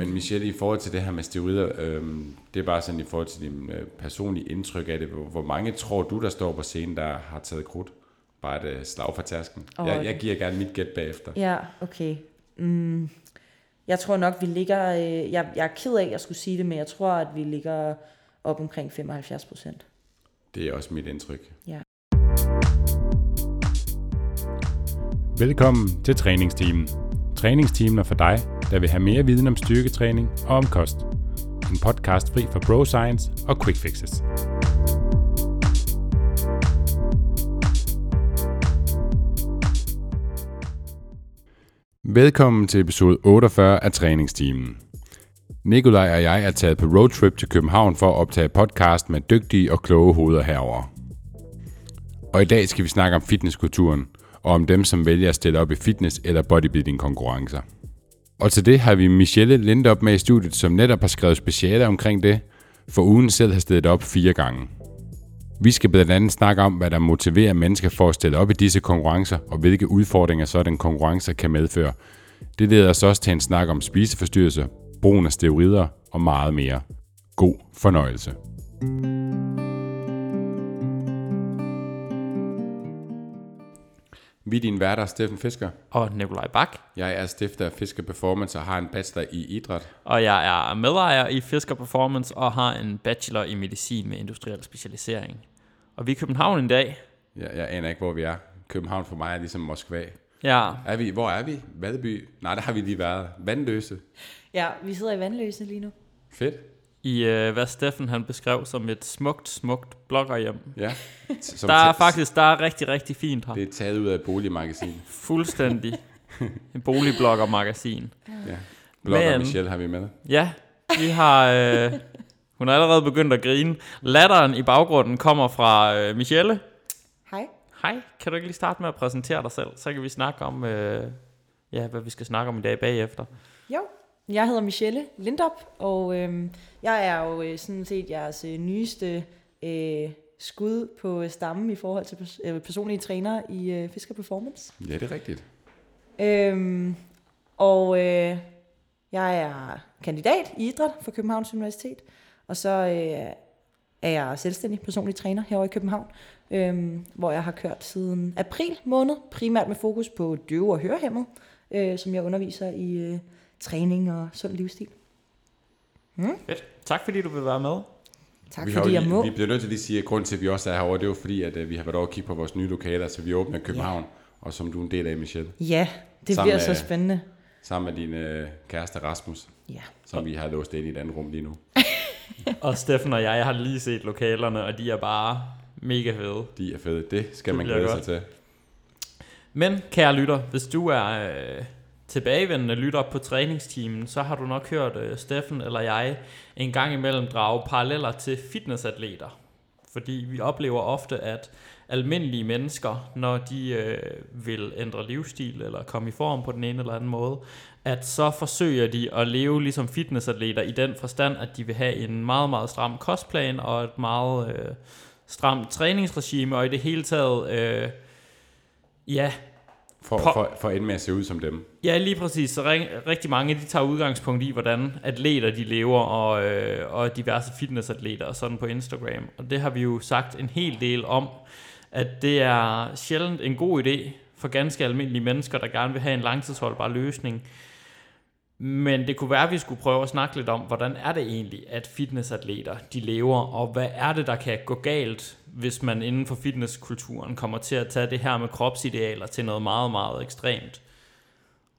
Men Michelle, i forhold til det her med steroider, øhm, det er bare sådan i forhold til din øh, personlige indtryk af det. Hvor, hvor mange tror du, der står på scenen, der har taget krudt? Bare et øh, slag fra tasken. Jeg, okay. jeg giver gerne mit gæt bagefter. Ja, okay. Mm, jeg tror nok, vi ligger... Øh, jeg, jeg er ked af, at jeg skulle sige det, men jeg tror, at vi ligger op omkring 75 procent. Det er også mit indtryk. Ja. Velkommen til træningsteamen. Træningsteamen er for dig, der vil have mere viden om styrketræning og om kost. En podcast fri for bro science og quick fixes. Velkommen til episode 48 af Træningsteamen. Nikolaj og jeg er taget på roadtrip til København for at optage podcast med dygtige og kloge hoveder herover. Og i dag skal vi snakke om fitnesskulturen, og om dem, som vælger at stille op i fitness- eller bodybuilding-konkurrencer. Og til det har vi Michelle Lindop med i studiet, som netop har skrevet speciale omkring det, for ugen selv har stedet op fire gange. Vi skal blandt andet snakke om, hvad der motiverer mennesker for at stille op i disse konkurrencer, og hvilke udfordringer sådan konkurrencer kan medføre. Det leder os også til en snak om spiseforstyrrelser, brugen af steroider og meget mere. God fornøjelse. Vi er din værter, Steffen Fisker. og Nikolaj Bak, Jeg er stifter af Fisker Performance og har en bachelor i idræt. og jeg er medejer i Fisker Performance og har en bachelor i medicin med industriel specialisering. Og vi er i København en dag. Jeg, jeg aner ikke, hvor vi er. København for mig er ligesom Moskva. Ja, Er vi, hvor er vi? Valby? Nej, der har vi lige været. Vandløse. Ja, vi sidder i vandløse lige nu. Fedt. I øh, hvad Steffen han beskrev som et smukt, smukt bloggerhjem. Ja. Som Der er faktisk der er rigtig, rigtig fint her. Det er taget ud af et boligmagasin. Fuldstændig. En boligblogger-magasin. Ja. Blogger Men- Michelle har vi med. Ja, vi har... Øh, hun er allerede begyndt at grine. Latteren i baggrunden kommer fra øh, Michelle. Hej. Hej, kan du ikke lige starte med at præsentere dig selv? Så kan vi snakke om, øh, ja, hvad vi skal snakke om i dag bagefter. Jo, jeg hedder Michelle Lindop, og øhm, jeg er jo øh, sådan set jeres øh, nyeste øh, skud på stammen i forhold til pers- øh, personlige trænere i øh, Fisker Performance. Ja, det er rigtigt. Øhm, og øh, jeg er kandidat i idræt for Københavns Universitet, og så øh, er jeg selvstændig personlig træner herovre i København, øhm, hvor jeg har kørt siden april måned, primært med fokus på døve og hørehæmmet, øh, som jeg underviser i øh, træning og sund livsstil. Fedt. Tak fordi du vil være med. Tak vi, fordi jo jeg må. vi bliver nødt til at lige sige, at grunden til, at vi også er herovre, det er jo fordi, at uh, vi har været over at kigge på vores nye lokaler, så vi åbner i København, og som du er en del af, Michelle, Ja, det Sammen bliver med- så spændende. sammen med din uh, kæreste Rasmus, Ja. som vi har låst ind i et andet rum lige nu. Og Steffen og jeg, jeg har lige set lokalerne, og de er bare mega fede. De er fede. Det skal Det man glæde sig godt. til. Men kære lytter, hvis du er øh, tilbagevendende lytter på træningsteamen, så har du nok hørt øh, Steffen eller jeg en gang imellem drage paralleller til fitnessatleter. Fordi vi oplever ofte, at almindelige mennesker, når de øh, vil ændre livsstil eller komme i form på den ene eller anden måde, at så forsøger de at leve ligesom fitnessatleter i den forstand, at de vil have en meget, meget stram kostplan og et meget øh, stramt træningsregime, og i det hele taget, øh, ja, for, På- for, for at ende med at se ud som dem. Ja, lige præcis. Så rigtig mange de tager udgangspunkt i, hvordan atleter de lever, og, øh, og diverse fitnessatleter og sådan på Instagram. Og det har vi jo sagt en hel del om, at det er sjældent en god idé for ganske almindelige mennesker, der gerne vil have en langtidsholdbar løsning. Men det kunne være, at vi skulle prøve at snakke lidt om, hvordan er det egentlig, at fitnessatleter de lever, og hvad er det, der kan gå galt, hvis man inden for fitnesskulturen kommer til at tage det her med kropsidealer til noget meget, meget ekstremt.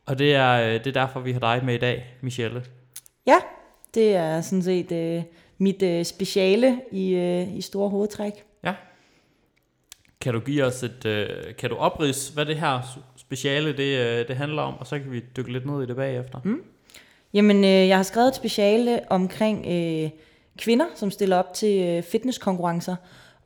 Og det er, øh, det er derfor, vi har dig med i dag, Michelle. Ja, det er sådan set øh, mit øh, speciale i, øh, i store hovedtræk. Ja. Kan du give os et, øh, kan du oprise, hvad det her speciale det, øh, det handler om, og så kan vi dykke lidt ned i det bagefter. Mm. Jamen, øh, jeg har skrevet et speciale omkring øh, kvinder, som stiller op til øh, fitnesskonkurrencer,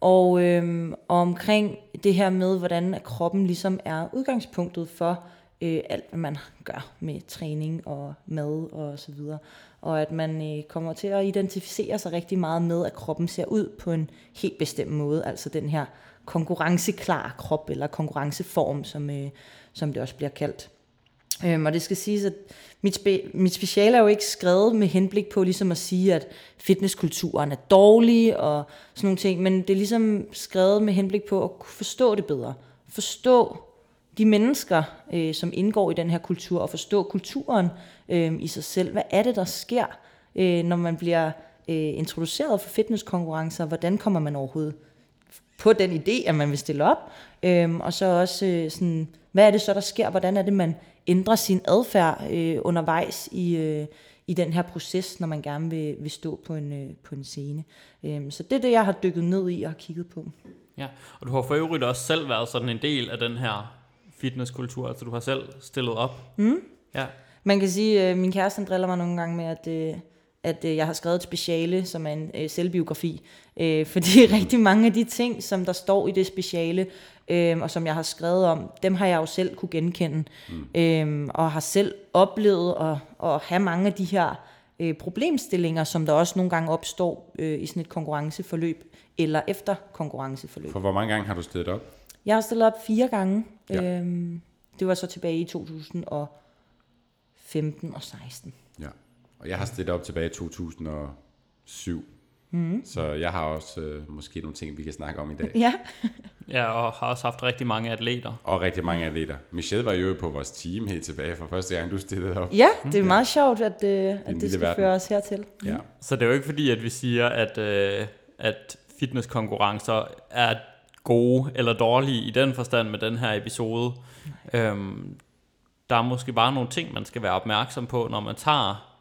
og øh, og omkring det her med, hvordan kroppen ligesom er udgangspunktet for øh, alt, hvad man gør med træning og mad og så videre. Og at man øh, kommer til at identificere sig rigtig meget med, at kroppen ser ud på en helt bestemt måde, altså den her konkurrenceklar krop, eller konkurrenceform, som, øh, som det også bliver kaldt. Øhm, og det skal siges, at mit, spe, mit speciale er jo ikke skrevet med henblik på ligesom at sige, at fitnesskulturen er dårlig og sådan nogle ting, men det er ligesom skrevet med henblik på at kunne forstå det bedre. Forstå de mennesker, øh, som indgår i den her kultur, og forstå kulturen øh, i sig selv. Hvad er det, der sker, øh, når man bliver øh, introduceret for fitnesskonkurrencer? Hvordan kommer man overhovedet på den idé, at man vil stille op? Øh, og så også øh, sådan, hvad er det så, der sker? Hvordan er det, man ændrer sin adfærd øh, undervejs i, øh, i den her proces, når man gerne vil, vil stå på en, øh, på en scene. Øh, så det er det, jeg har dykket ned i og har kigget på. Ja, og du har for øvrigt også selv været sådan en del af den her fitnesskultur, altså du har selv stillet op. Mm. Ja. Man kan sige, at øh, min kæreste driller mig nogle gange med, at, øh, at øh, jeg har skrevet et speciale, som er en øh, selvbiografi. Øh, fordi rigtig mange af de ting, som der står i det speciale, øh, og som jeg har skrevet om, dem har jeg jo selv kunne genkende. Mm. Øh, og har selv oplevet at, at have mange af de her øh, problemstillinger, som der også nogle gange opstår øh, i sådan et konkurrenceforløb, eller efter konkurrenceforløb. For hvor mange gange har du stillet op? Jeg har stillet op fire gange. Ja. Øhm, det var så tilbage i 2015 og 16. Og jeg har stillet op tilbage i 2007. Mm. Så jeg har også øh, måske nogle ting, vi kan snakke om i dag. Ja. Ja, og har også haft rigtig mange atleter. Og rigtig mange atleter. Michelle var jo på vores team helt tilbage fra første gang, du stillede op. ja, det er meget sjovt, at, øh, at lille det skal verden. føre os hertil. Ja. Så det er jo ikke fordi, at vi siger, at, øh, at fitnesskonkurrencer er gode eller dårlige i den forstand med den her episode. Øhm, der er måske bare nogle ting, man skal være opmærksom på, når man tager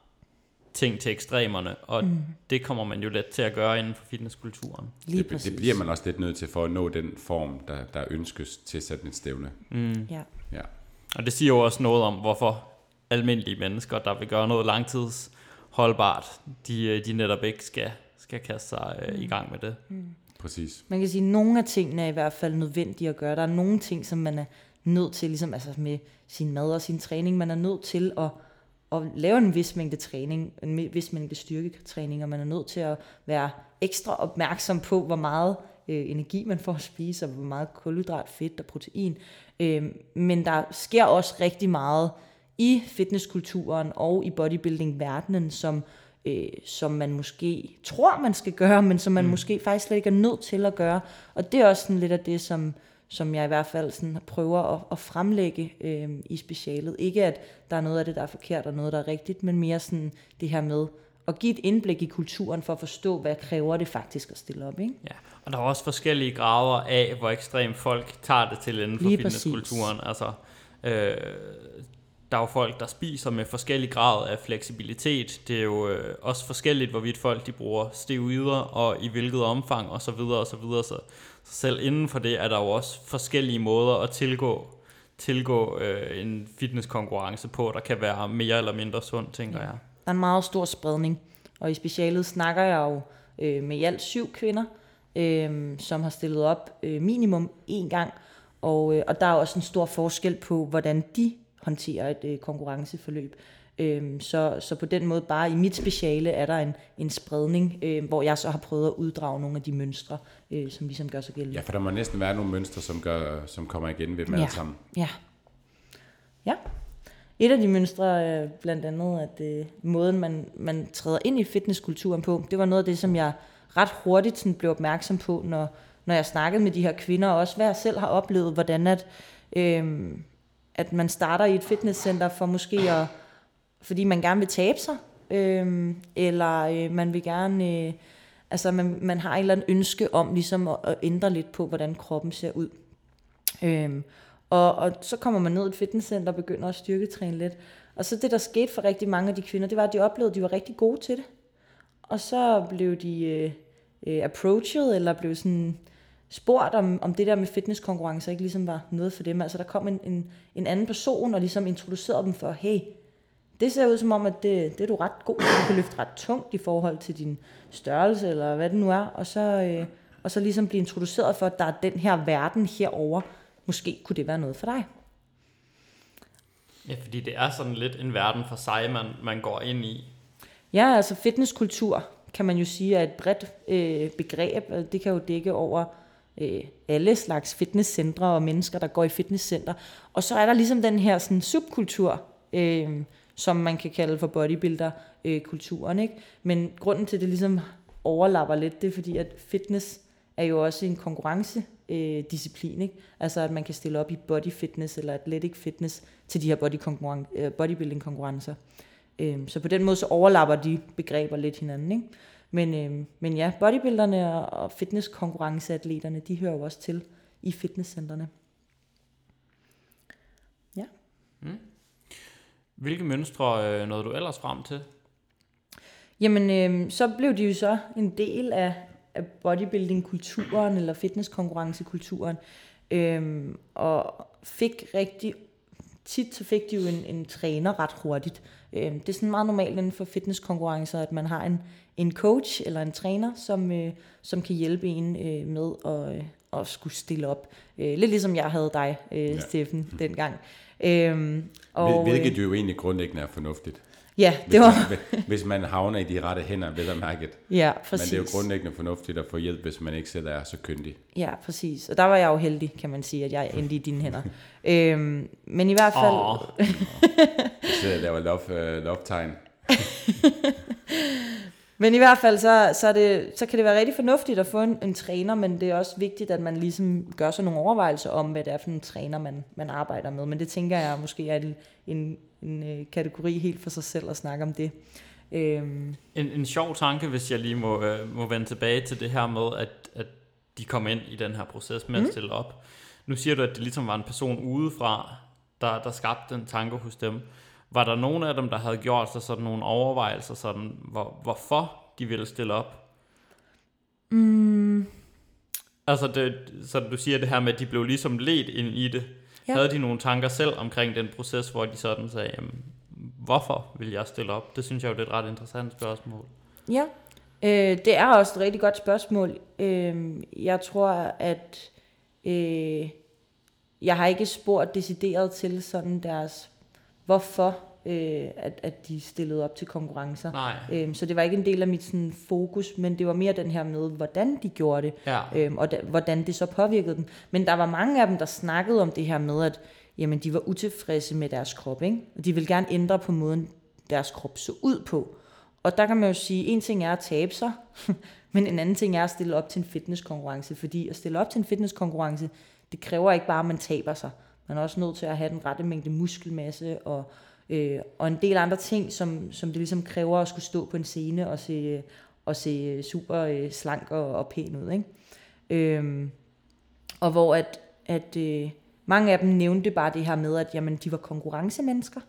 ting til ekstremerne, og mm. det kommer man jo let til at gøre inden for fitnesskulturen. Lige Det, præcis. det bliver man også lidt nødt til for at nå den form, der, der ønskes til sådan et stævne. Mm. Ja. Ja. Og det siger jo også noget om, hvorfor almindelige mennesker, der vil gøre noget langtids holdbart, de, øh, de netop ikke skal, skal kaste sig øh, i gang med det. Præcis. Man kan sige, at nogle af tingene er i hvert fald nødvendige at gøre. Der er nogle ting, som man er nødt til, ligesom altså med sin mad og sin træning, man er nødt til at, at lave en vis mængde træning, en vis mængde styrketræning, og man er nødt til at være ekstra opmærksom på, hvor meget øh, energi man får at spise, og hvor meget kulhydrat, fedt og protein. Øh, men der sker også rigtig meget i fitnesskulturen og i bodybuilding-verdenen, som, øh, som man måske tror, man skal gøre, men som man mm. måske faktisk slet ikke er nødt til at gøre. Og det er også sådan lidt af det, som, som jeg i hvert fald sådan prøver at, at fremlægge øh, i specialet. Ikke at der er noget af det, der er forkert, og noget, der er rigtigt, men mere sådan det her med at give et indblik i kulturen for at forstå, hvad kræver det faktisk at stille op. Ikke? Ja, og der er også forskellige grader af, hvor ekstremt folk tager det til inden for Lige fitnesskulturen. Altså, øh, der er jo folk, der spiser med forskellig grad af fleksibilitet. Det er jo øh, også forskelligt, hvorvidt folk de bruger steroider, og i hvilket omfang, og så videre, og så videre. Så, så selv inden for det er der jo også forskellige måder at tilgå, tilgå øh, en fitnesskonkurrence på, der kan være mere eller mindre sund, tænker jeg. Der er en meget stor spredning, og i specialet snakker jeg jo øh, med i alt syv kvinder, øh, som har stillet op øh, minimum én gang, og, øh, og der er også en stor forskel på, hvordan de håndterer et øh, konkurrenceforløb. Øh, så, så på den måde, bare i mit speciale, er der en, en spredning, øh, hvor jeg så har prøvet at uddrage nogle af de mønstre, øh, som ligesom gør sig gældende. Ja, for der må næsten være nogle mønstre, som, gør, som kommer igen ved dem Ja. alle sammen. Ja. Ja. Et af de mønstre er blandt andet, at øh, måden, man, man træder ind i fitnesskulturen på, det var noget af det, som jeg ret hurtigt sådan, blev opmærksom på, når, når jeg snakkede med de her kvinder, og også hvad jeg selv har oplevet, hvordan at, øh, at man starter i et fitnesscenter for måske at, fordi man gerne vil tabe sig, øh, eller øh, man vil gerne, øh, altså man, man har et eller andet ønske om ligesom at, at ændre lidt på, hvordan kroppen ser ud. Øhm, og, og så kommer man ned i et fitnesscenter og begynder at styrketræne lidt. Og så det, der skete for rigtig mange af de kvinder, det var, at de oplevede, at de var rigtig gode til det. Og så blev de øh, øh, approached, eller blev sådan spurgt, om, om det der med fitnesskonkurrencer ikke ligesom var noget for dem. Altså der kom en, en, en anden person og ligesom introducerede dem for, hey, det ser ud som om, at det, det er du ret god til. Du kan løfte ret tungt i forhold til din størrelse, eller hvad det nu er. Og så, øh, og så ligesom blive introduceret for, at der er den her verden herover. Måske kunne det være noget for dig. Ja, fordi det er sådan lidt en verden for sig, man, man går ind i. Ja, altså fitnesskultur kan man jo sige er et bredt øh, begreb. Altså, Det kan jo dække over øh, alle slags fitnesscentre og mennesker, der går i fitnesscenter. Og så er der ligesom den her sådan, subkultur, øh, som man kan kalde for bodybuilder-kulturen. Ikke? Men grunden til, at det ligesom overlapper lidt, det er fordi, at fitness er jo også en konkurrencedisciplin. Disciplin, ikke? Altså at man kan stille op i body fitness eller athletic fitness til de her body øh, bodybuilding konkurrencer. Øhm, så på den måde så overlapper de begreber lidt hinanden. Ikke? Men, øh, men ja, bodybuilderne og fitnesskonkurrenceatleterne, de hører jo også til i fitnesscenterne. Ja. Mm. Hvilke mønstre øh, nåede du ellers frem til? Jamen, øh, så blev de jo så en del af, af bodybuilding-kulturen, eller fitnesskonkurrencekulturen, øh, og fik rigtig, tit så fik de jo en, en træner ret hurtigt. Øh, det er sådan meget normalt inden for fitnesskonkurrencer, at man har en, en coach eller en træner, som, øh, som kan hjælpe en øh, med at, øh, at skulle stille op. Øh, lidt ligesom jeg havde dig, øh, ja. Steffen, dengang. Øh, og, Hvilket jo egentlig grundlæggende er fornuftigt. Ja, det hvis var... Man, hvis man havner i de rette hænder, vil jeg mærke Ja, præcis. Men det er jo grundlæggende fornuftigt at få hjælp, hvis man ikke selv er så kyndig. Ja, præcis. Og der var jeg jo heldig, kan man sige, at jeg endte i dine hænder. øhm, men i hvert fald... Oh. jeg sidder og laver love, uh, love-tegn. Men i hvert fald, så, så, det, så kan det være rigtig fornuftigt at få en, en træner, men det er også vigtigt, at man ligesom gør sig nogle overvejelser om, hvad det er for en træner, man, man arbejder med. Men det tænker jeg måske er en, en, en øh, kategori helt for sig selv at snakke om det. Øhm. En, en sjov tanke, hvis jeg lige må, øh, må vende tilbage til det her med, at, at de kom ind i den her proces med mm. at stille op. Nu siger du, at det ligesom var en person udefra, der, der skabte den tanke hos dem. Var der nogen af dem, der havde gjort sig sådan nogle overvejelser, sådan, hvor, hvorfor de ville stille op? Mm. Altså, det, så du siger det her med, at de blev ligesom ledt ind i det. Ja. Havde de nogle tanker selv omkring den proces, hvor de sådan sagde, jamen, hvorfor vil jeg stille op? Det synes jeg jo, det er et ret interessant spørgsmål. Ja, øh, det er også et rigtig godt spørgsmål. Øh, jeg tror, at øh, jeg har ikke spurgt decideret til sådan deres hvorfor øh, at, at de stillede op til konkurrencer. Nej. Øhm, så det var ikke en del af mit sådan, fokus, men det var mere den her med, hvordan de gjorde det, ja. øhm, og da, hvordan det så påvirkede dem. Men der var mange af dem, der snakkede om det her med, at jamen, de var utilfredse med deres krop, ikke? og de ville gerne ændre på måden, deres krop så ud på. Og der kan man jo sige, en ting er at tabe sig, men en anden ting er at stille op til en fitnesskonkurrence, fordi at stille op til en fitnesskonkurrence, det kræver ikke bare, at man taber sig. Man er også nødt til at have den rette mængde muskelmasse og, øh, og en del andre ting, som, som det ligesom kræver at skulle stå på en scene og se, og se øh, super øh, slank og, og pæn ud. Ikke? Øh, og hvor at, at øh, mange af dem nævnte bare det her med, at jamen, de var konkurrencemennesker.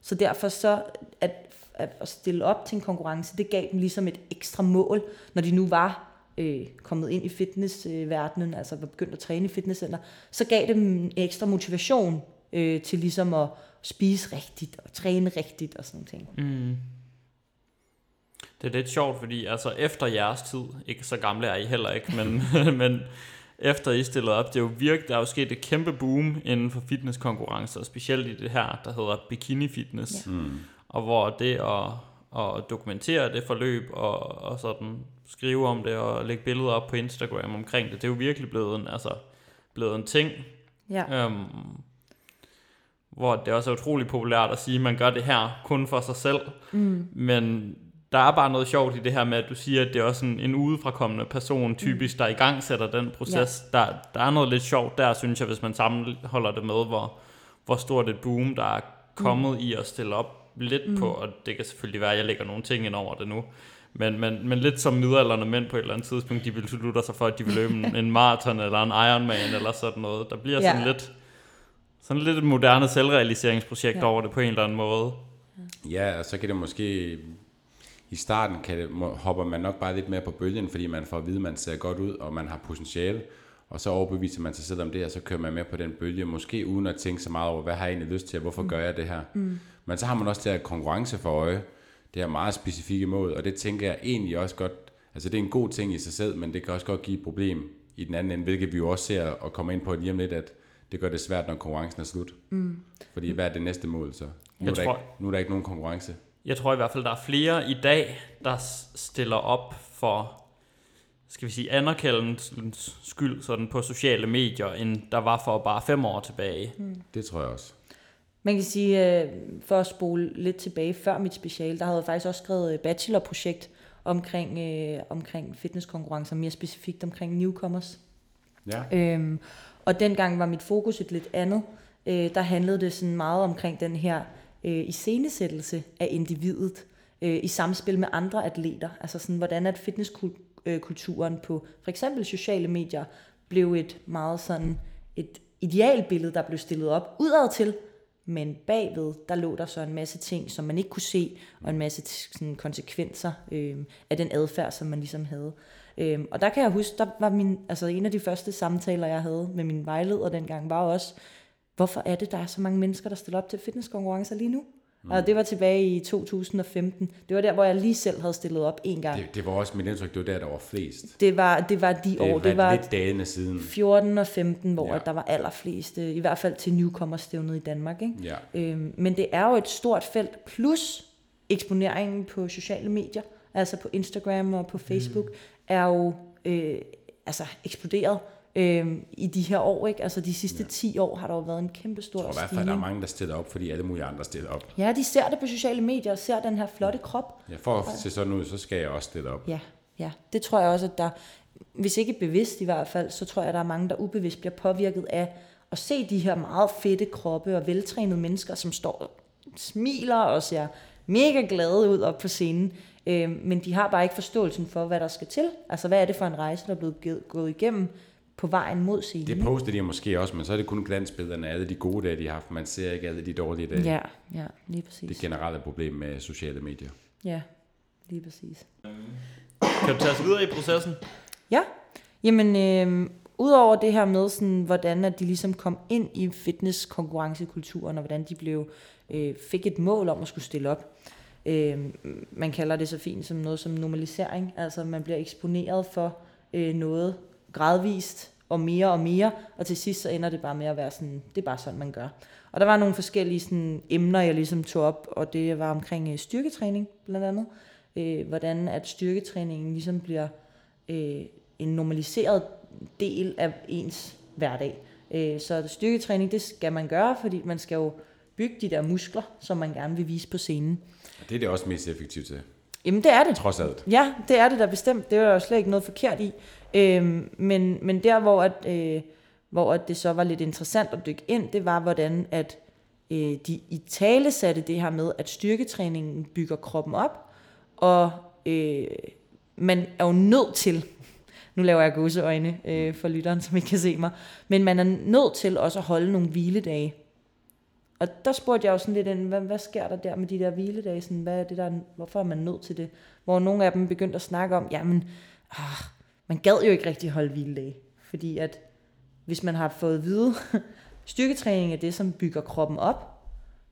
Så derfor så, at, at stille op til en konkurrence, det gav dem ligesom et ekstra mål, når de nu var øh, kommet ind i fitnessverdenen, altså var begyndt at træne i fitnesscenter, så gav det dem en ekstra motivation øh, til ligesom at spise rigtigt og træne rigtigt og sådan noget ting. Mm. Det er lidt sjovt, fordi altså efter jeres tid, ikke så gamle er I heller ikke, men, men efter I stillede op, det er jo virkelig, der er jo sket et kæmpe boom inden for fitnesskonkurrencer, specielt i det her, der hedder bikini fitness, ja. mm. og hvor det at, at dokumentere det forløb og, og sådan skrive om det og lægge billeder op på Instagram omkring det, det er jo virkelig blevet en, altså, blevet en ting. Ja. Øhm, hvor det også er utrolig populært at sige, at man gør det her kun for sig selv. Mm. Men der er bare noget sjovt i det her med, at du siger, at det er også en, en udefrakommende person typisk, der i gang sætter den proces. Ja. Der, der er noget lidt sjovt der, synes jeg, hvis man sammenholder det med, hvor, hvor stort et boom, der er kommet mm. i at stille op lidt mm. på, og det kan selvfølgelig være, at jeg lægger nogle ting ind over det nu, men, men, men lidt som midalderne mænd på et eller andet tidspunkt, de vil slutte sig for, at de vil løbe en, en maraton eller en Ironman eller sådan noget. Der bliver ja. sådan lidt sådan lidt et moderne selvrealiseringsprojekt ja. over det på en eller anden måde. Ja, og så kan det måske... I starten kan det, hopper man nok bare lidt mere på bølgen, fordi man får at vide, at man ser godt ud, og man har potentiale. Og så overbeviser man sig selv om det, og så kører man med på den bølge, måske uden at tænke så meget over, hvad har jeg egentlig lyst til, og hvorfor mm. gør jeg det her. Mm. Men så har man også det her konkurrence for øje, det her meget specifikke mål, og det tænker jeg egentlig også godt, altså det er en god ting i sig selv, men det kan også godt give et problem i den anden ende, hvilket vi jo også ser og kommer ind på lige om lidt, at det gør det svært, når konkurrencen er slut. Mm. Fordi hvad er det næste mål så? Nu, er der, tror, ikke, nu er der ikke nogen konkurrence. Jeg tror i hvert fald, der er flere i dag, der stiller op for skal vi sige, anerkendelsens skyld sådan på sociale medier, end der var for bare fem år tilbage. Mm. Det tror jeg også. Man kan sige, øh, for at spole lidt tilbage før mit special, der havde jeg faktisk også skrevet et bachelorprojekt omkring, øh, omkring fitnesskonkurrencer, mere specifikt omkring newcomers. Ja. Øhm, og dengang var mit fokus et lidt andet. Øh, der handlede det sådan meget omkring den her øh, iscenesættelse af individet øh, i samspil med andre atleter. Altså sådan, hvordan at fitnesskulturen på for eksempel sociale medier blev et meget sådan et idealbillede, der blev stillet op udad til, men bagved, der lå der så en masse ting, som man ikke kunne se, og en masse sådan, konsekvenser øh, af den adfærd, som man ligesom havde. Øh, og der kan jeg huske, der var min, altså en af de første samtaler, jeg havde med min vejleder dengang, var også, hvorfor er det, der er så mange mennesker, der stiller op til fitnesskonkurrencer lige nu? Mm. Og det var tilbage i 2015. Det var der, hvor jeg lige selv havde stillet op en gang. Det, det var også mit indtryk, det var der, der var flest. Det var, det var de Det år. var Det var lidt dagene siden. 14 og 15, hvor Ja. ja. der var allerflest, øh, i hvert fald til newcomer-stævnet i Danmark. Ikke? Ja. Øhm, men det er jo et stort felt, plus eksponeringen på sociale medier, altså på Instagram og på Facebook, mm. er jo øh, altså eksploderet øh, i de her år. Ikke? Altså de sidste ja. 10 år har der jo været en kæmpe stor Jeg tror i hvert fald, der er mange, der stiller op, fordi alle mulige andre stiller op. Ja, de ser det på sociale medier og ser den her flotte krop. Ja, for at se sådan ud, så skal jeg også stille op. Ja, ja. Det tror jeg også, at der, hvis ikke bevidst i hvert fald, så tror jeg, at der er mange, der ubevidst bliver påvirket af at se de her meget fedte kroppe og veltrænede mennesker, som står og smiler og ser mega glade ud op på scenen. Øh, men de har bare ikke forståelsen for, hvad der skal til. Altså, hvad er det for en rejse, der er blevet gået igennem på vejen mod scenen? Det poster de måske også, men så er det kun glansbillederne af alle de gode dage, de har haft. Man ser ikke alle de dårlige dage. Ja, ja, lige præcis. Det generelle problem med sociale medier. Ja, lige præcis. Kan du tage os videre i processen? Ja, jamen øh, udover det her med, sådan, hvordan at de ligesom kom ind i fitness-konkurrencekulturen, og hvordan de blev, øh, fik et mål om at skulle stille op. Øh, man kalder det så fint som noget som normalisering, altså man bliver eksponeret for øh, noget gradvist og mere og mere, og til sidst så ender det bare med at være sådan, det er bare sådan, man gør. Og der var nogle forskellige sådan, emner, jeg ligesom tog op, og det var omkring øh, styrketræning blandt andet. Øh, hvordan at styrketræningen ligesom bliver øh, en normaliseret del af ens hverdag. Øh, så styrketræning, det skal man gøre, fordi man skal jo bygge de der muskler, som man gerne vil vise på scenen. Og det er det også mest effektivt til, Jamen det er det. trods alt. Ja, det er det da bestemt. Det er der jo slet ikke noget forkert i. Øhm, men, men der, hvor, at, øh, hvor at det så var lidt interessant at dykke ind, det var, hvordan at øh, de i tale satte det her med, at styrketræningen bygger kroppen op, og øh, man er jo nødt til, nu laver jeg gåseøjne øh, for lytteren, som ikke kan se mig, men man er nødt til også at holde nogle hviledage. Og der spurgte jeg jo sådan lidt ind, hvad, hvad sker der der med de der hviledage? Sådan, hvad er det der, hvorfor er man nødt til det? Hvor nogle af dem begyndte at snakke om, jamen, ah, man gad jo ikke rigtig holde hviledage. Fordi at hvis man har fået at vide, styrketræning er det, som bygger kroppen op,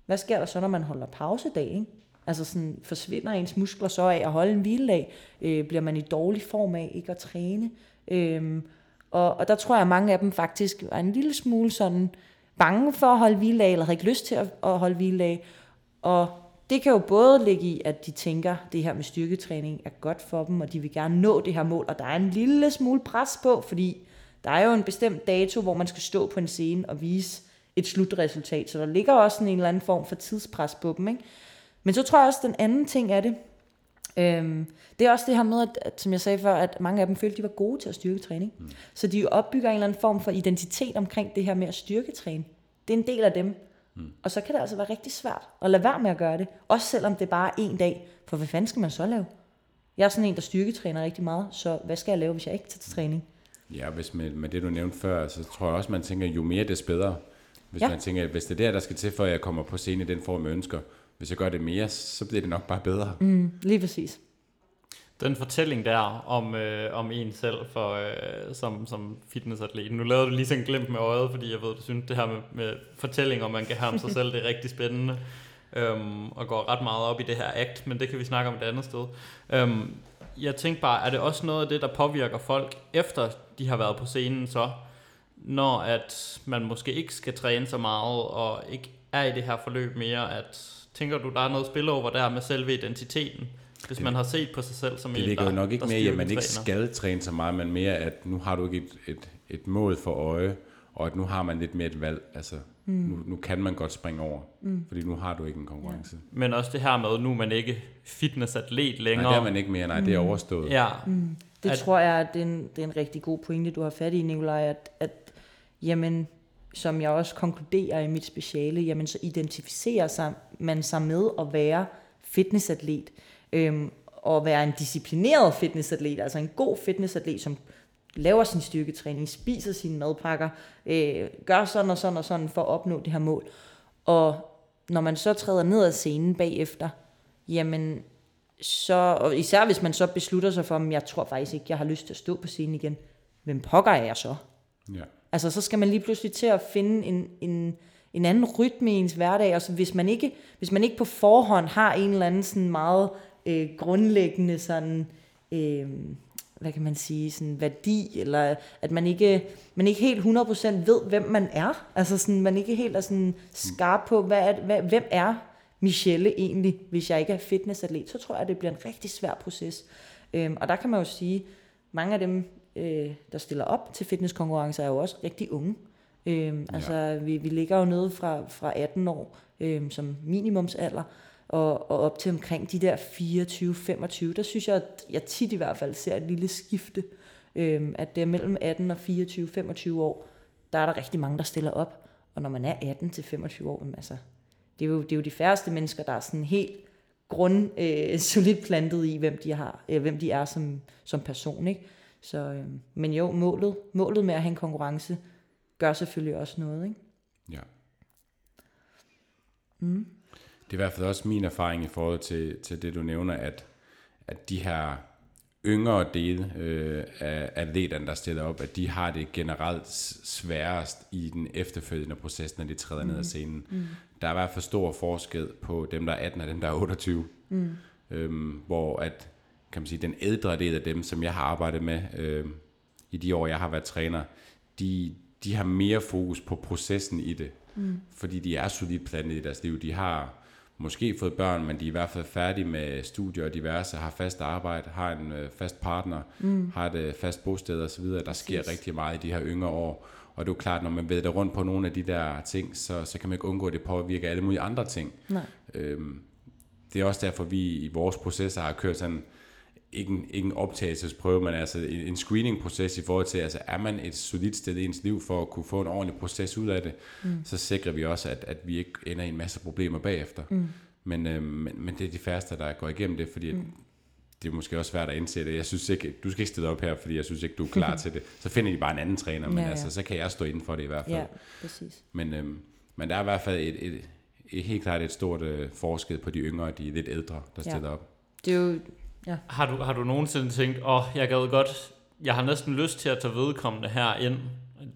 hvad sker der så, når man holder pausedag? Ikke? Altså sådan, forsvinder ens muskler så af at holde en hviledag? Øh, bliver man i dårlig form af ikke at træne? Øh, og, og der tror jeg, at mange af dem faktisk var en lille smule sådan bange for at holde hviledag, eller har ikke lyst til at, at holde hviledag. Og det kan jo både ligge i, at de tænker, at det her med styrketræning er godt for dem, og de vil gerne nå det her mål, og der er en lille smule pres på, fordi der er jo en bestemt dato, hvor man skal stå på en scene og vise et slutresultat, så der ligger også en eller anden form for tidspres på dem. Ikke? Men så tror jeg også, at den anden ting er det, øhm, det er også det her med, at, at, som jeg sagde før, at mange af dem følte, at de var gode til at styrketræne. Mm. Så de opbygger en eller anden form for identitet omkring det her med at styrketræne. Det er en del af dem. Mm. Og så kan det altså være rigtig svært at lade være med at gøre det. Også selvom det bare er en dag. For hvad fanden skal man så lave? Jeg er sådan en, der styrketræner rigtig meget, så hvad skal jeg lave, hvis jeg ikke tager til træning? Ja, hvis med, med det du nævnte før, så tror jeg også, man tænker, jo mere, des bedre. Hvis Ja. man tænker, at hvis det er der, der skal til, for at jeg kommer på scenen i den form, jeg ønsker, hvis jeg gør det mere, så bliver det nok bare bedre. Mm, lige præcis. Den fortælling der om, øh, om en selv for, øh, som, som fitnessatlet. Nu lavede du lige sådan en glimt med øjet, fordi jeg ved, du synes, det her med, med fortællinger, man kan have om sig selv, det er rigtig spændende. Øhm, og går ret meget op i det her act, men det kan vi snakke om et andet sted. Øhm, jeg tænkte bare, er det også noget af det, der påvirker folk, efter de har været på scenen så, når at man måske ikke skal træne så meget, og ikke er i det her forløb mere, at tænker du, der er noget spil over der med selve identiteten? Hvis det, man har set på sig selv som det en, ligger der, jo nok ikke der med, at man ikke skal træne så meget, men mere, at nu har du ikke et, et, et mål for øje, og at nu har man lidt mere et valg. Altså, mm. nu, nu kan man godt springe over, mm. fordi nu har du ikke en konkurrence. Ja. Men også det her med, nu er man ikke fitnessatlet længere. Nej, det er man ikke mere. Nej, det er overstået. Ja, Det At- tror jeg, at det er, en, det er en rigtig god pointe, du har fat i, Nikolaj, at, at jamen, som jeg også konkluderer i mit speciale, jamen så identificerer sig, man sig med at være fitnessatlet, øhm, og være en disciplineret fitnessatlet, altså en god fitnessatlet, som laver sin styrketræning, spiser sine madpakker, øh, gør sådan og sådan og sådan for at opnå det her mål. Og når man så træder ned ad scenen bagefter, jamen så, og især hvis man så beslutter sig for, at jeg tror faktisk ikke, jeg har lyst til at stå på scenen igen, hvem pokker er jeg så? Ja. Altså, så skal man lige pludselig til at finde en, en, en anden rytme i ens hverdag. Altså, hvis man ikke, hvis man ikke på forhånd har en eller anden sådan meget øh, grundlæggende sådan, øh, hvad kan man sige, sådan værdi, eller at man ikke, man ikke helt 100% ved, hvem man er. Altså, sådan, man ikke helt er sådan skarp på, hvad er, hvad, hvem er Michelle egentlig, hvis jeg ikke er fitnessatlet, så tror jeg, det bliver en rigtig svær proces. Øhm, og der kan man jo sige, mange af dem, øh, der stiller op til fitnesskonkurrencer, er jo også rigtig unge. Ja. Altså, vi, vi ligger jo nede fra, fra 18 år øhm, som minimumsalder, og, og op til omkring de der 24-25. Der synes jeg, at jeg tit i hvert fald ser et lille skifte, øhm, at det er mellem 18 og 24-25 år, der er der rigtig mange, der stiller op. Og når man er 18 til 25 år, jamen, altså, det er, jo, det er jo de færreste mennesker, der er sådan helt grund øh, solidt plantet i, hvem de, har, øh, hvem de er som, som person. Ikke? Så, øh, men jo, målet, målet med at have en konkurrence gør selvfølgelig også noget. Ikke? Ja. Mm. Det er i hvert fald også min erfaring i forhold til, til det, du nævner, at, at de her yngre dele øh, af atleterne, der stiller op, at de har det generelt sværest i den efterfølgende proces, når de træder mm. ned ad scenen. Mm. Der er i hvert fald stor forskel på dem, der er 18 og dem, der er 28. Mm. Øhm, hvor at, kan man sige, den ældre del af dem, som jeg har arbejdet med øh, i de år, jeg har været træner, de, de har mere fokus på processen i det. Mm. Fordi de er solidt plantet i deres liv. De har måske fået børn, men de er i hvert fald færdige med studier og diverse, har fast arbejde, har en øh, fast partner, mm. har et øh, fast bosted osv. Der Præcis. sker rigtig meget i de her yngre år. Og det er jo klart, når man væder rundt på nogle af de der ting, så, så kan man ikke undgå, at det påvirker alle mulige andre ting. Nej. Øhm, det er også derfor, vi i vores processer har kørt sådan, ikke en, ikke en optagelsesprøve, men altså en, en screening-proces i forhold til, altså er man et solidt sted i ens liv for at kunne få en ordentlig proces ud af det, mm. så sikrer vi også, at, at vi ikke ender i en masse problemer bagefter. Mm. Men, øh, men, men det er de færreste, der går igennem det, fordi mm. det er måske også svært at indse det. Jeg synes ikke, du skal ikke stille op her, fordi jeg synes ikke, du er klar til det. Så finder de bare en anden træner, men Ja, ja. altså, så kan jeg stå inden for det i hvert fald. Ja, præcis. Men, øhm, men der er i hvert fald et, et, et, helt klart et stort øh, forskel på de yngre og de lidt ældre, der Ja. stiller op. Det er jo, ja. Har du, har du nogensinde tænkt, åh, oh, jeg gad godt, jeg har næsten lyst til at tage vedkommende her ind.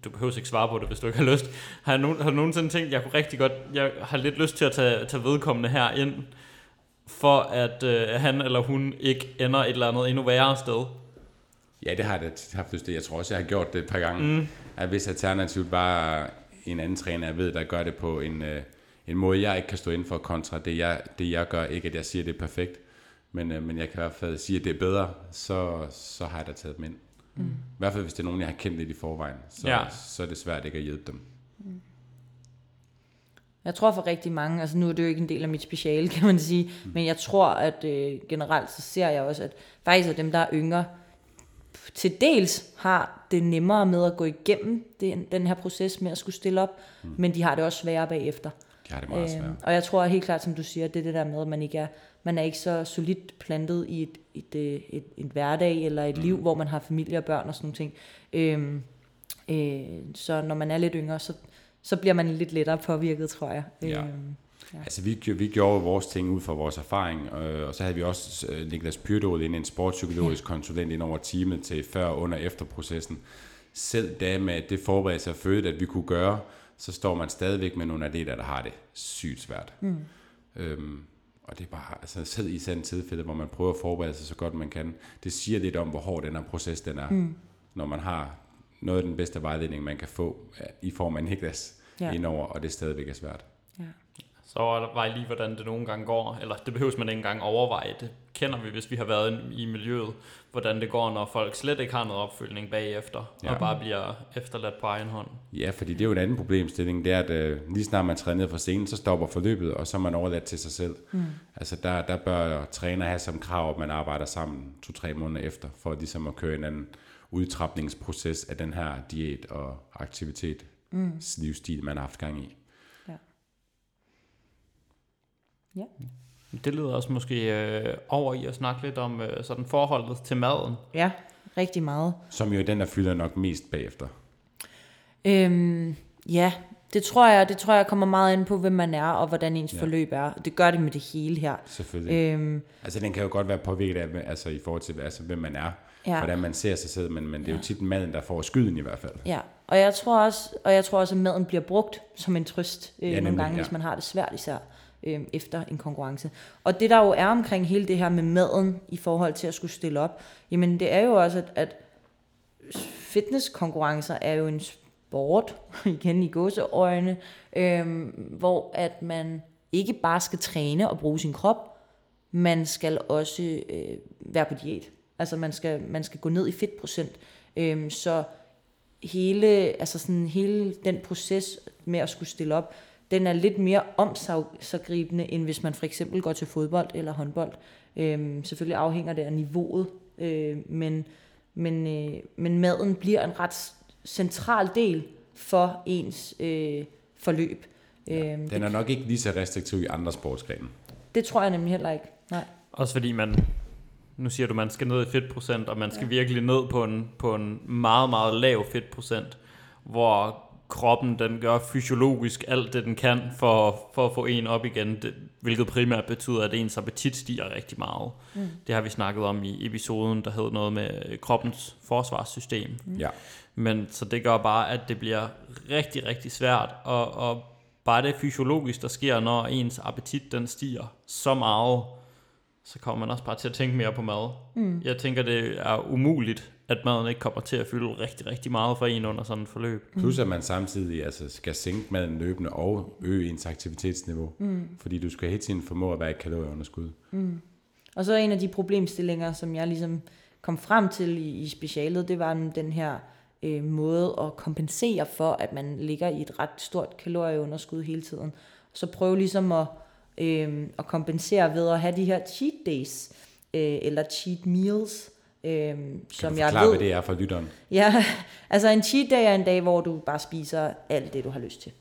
Du behøver ikke svare på det, hvis du ikke har lyst. Har, nogen, har du nogensinde tænkt, jeg kunne rigtig godt, jeg har lidt lyst til at tage, tage vedkommende her ind, for at øh, han eller hun ikke ender et eller andet endnu værre sted? Ja, det har jeg da haft lyst til. Jeg tror også, jeg har gjort det et par gange. Mm. At hvis alternativt bare er en anden træner, jeg ved, der gør det på en, øh, en måde, jeg ikke kan stå inden for kontra det jeg, det, jeg gør. Ikke at jeg siger, det er perfekt, men, øh, men jeg kan i hvert fald sige, at det er bedre, så, så har jeg da taget dem ind. Mm. I hvert fald, hvis det er nogen, jeg har kendt lidt i forvejen, så, Ja. så er det svært ikke at hjælpe dem. Jeg tror for rigtig mange, altså nu er det jo ikke en del af mit speciale, kan man sige, mm. men jeg tror, at øh, generelt så ser jeg også, at faktisk er dem, der er yngre, til dels har det nemmere med at gå igennem den, den her proces med at skulle stille op, mm. men de har det også sværere bagefter. De har det meget svært. Øhm, og jeg tror helt klart, som du siger, det er det der med, at man ikke er, man er ikke så solidt plantet i et, et, et, et, et hverdag eller et mm. liv, hvor man har familie og børn og sådan nogle ting. Øhm, øh, så når man er lidt yngre, så, så bliver man lidt lettere påvirket, tror jeg. Ja. Øhm, Altså, vi, vi gjorde vores ting ud fra vores erfaring, øh, og så havde vi også øh, Niklas Pyrdol ind, en sportspsykologisk ja. konsulent ind over teamet til før, under og efter processen. Selv da med det forberedelse af fødet, at vi kunne gøre, så står man stadigvæk med nogle atleter, der har det sygt svært. Mm. Øhm, og det er bare, altså selv i sådan tilfælde, hvor man prøver at forberede sig så godt man kan, det siger lidt om, hvor hård den her proces den er, mm. når man har noget af den bedste vejledning, man kan få øh, i form af Niklas Ja. ja. indover, og det stadigvæk er svært. Så overvej lige, hvordan det nogle gange går. Eller det behøves man ikke engang overveje. Det kender vi, hvis vi har været i miljøet, hvordan det går, når folk slet ikke har noget opfølgning bagefter, ja. og bare bliver efterladt på egen hånd. Ja, fordi det er jo en anden problemstilling, det er, at øh, lige snart man træner ned fra scenen, så stopper forløbet, og så er man overladt til sig selv. Mm. Altså der, der bør træner have som krav, at man arbejder sammen to-tre måneder efter, for ligesom at køre en anden udtrapningsproces af den her diæt og aktivitet, mm. livsstil, man har haft gang i. Ja. Ja. Det lyder også måske øh, over i at snakke lidt om øh, sådan forholdet til maden. Ja, rigtig meget. Som jo den, der fylder nok mest bagefter. Øhm, ja, det tror jeg, det tror jeg kommer meget ind på, hvem man er, og hvordan ens ja. forløb er. Det gør det med det hele her. Selvfølgelig. Øhm, altså den kan jo godt være påvirket af, altså i forhold til, altså, hvem man er, ja. hvordan man ser sig selv, men, men det er ja. jo tit maden, der får skylden i hvert fald. Ja, og jeg tror også, og jeg tror også, at maden bliver brugt som en trøst øh, ja, nogle gange, ja. hvis man har det svært især øh, efter en konkurrence. Og det der jo er omkring hele det her med maden i forhold til at skulle stille op, jamen det er jo også, at, at fitnesskonkurrencer er jo en sport, igen i gåseøjne, øh, hvor at man ikke bare skal træne og bruge sin krop, man skal også øh, være på diæt. Altså man skal, man skal gå ned i fedtprocent. Øh, så hele, altså sådan hele den proces med at skulle stille op, den er lidt mere omsaggribende, end hvis man for eksempel går til fodbold eller håndbold. Øhm, selvfølgelig afhænger det af niveauet, øh, men, men, øh, men maden bliver en ret central del for ens øh, forløb. Ja, øhm, den er nok ikke lige så restriktiv i andre sportsgrene. Det tror jeg nemlig heller ikke. Nej. Også fordi man, nu siger du, man skal ned i fedtprocent, og man skal ja. virkelig ned på en, på en meget, meget lav fedtprocent, hvor kroppen den gør fysiologisk alt det, den kan for, for at få en op igen, det, hvilket primært betyder, at ens appetit stiger rigtig meget. Mm. Det har vi snakket om i episoden, der hed noget med kroppens forsvarssystem. Mm. Ja. Men så det gør bare, at det bliver rigtig, rigtig svært, og, og bare det fysiologisk, der sker, når ens appetit den stiger så meget, så kommer man også bare til at tænke mere på mad. Mm. Jeg tænker, det er umuligt at maden ikke kommer til at fylde rigtig, rigtig meget for en under sådan et forløb. Mm. Plus at man samtidig altså, skal sænke maden løbende og øge ens aktivitetsniveau, mm. fordi du skal hele tiden formå at være i kalorieunderskud. Mm. Og så en af de problemstillinger, som jeg ligesom kom frem til i, i specialet, det var den her øh, måde at kompensere for, at man ligger i et ret stort kalorieunderskud hele tiden. Så prøv ligesom at, øh, at kompensere ved at have de her cheat days, øh, eller cheat meals, Øhm, kan som du forklare, jeg ved, hvad det er for lytteren? Ja, altså en cheat day er en dag, hvor du bare spiser alt det, du har lyst til.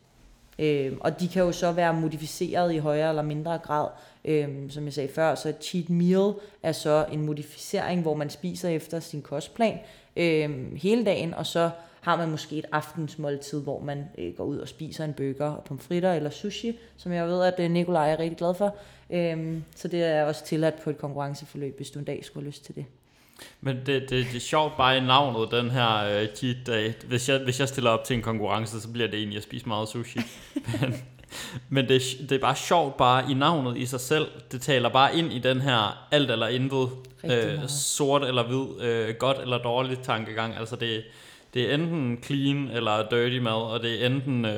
Øhm, og de kan jo så være modificeret i højere eller mindre grad. Øhm, som jeg sagde før, så cheat meal er så en modificering, hvor man spiser efter sin kostplan øhm, hele dagen, og så har man måske et aftensmåltid, hvor man øh, går ud og spiser en burger og pomfritter eller sushi, som jeg ved, at øh, Nikolaj er rigtig glad for. Øhm, så det er også tilladt på et konkurrenceforløb, hvis du en dag skulle have lyst til det. Men det, det, det er sjovt bare i navnet, den her uh, cheat day. Hvis jeg, hvis jeg stiller op til en konkurrence, så bliver det egentlig at spise meget sushi. men men det, det er bare sjovt bare i navnet i sig selv. Det taler bare ind i den her alt eller intet, uh, sort eller hvid, uh, godt eller dårligt tankegang. Altså det, det er enten clean eller dirty mad, og det er enten uh,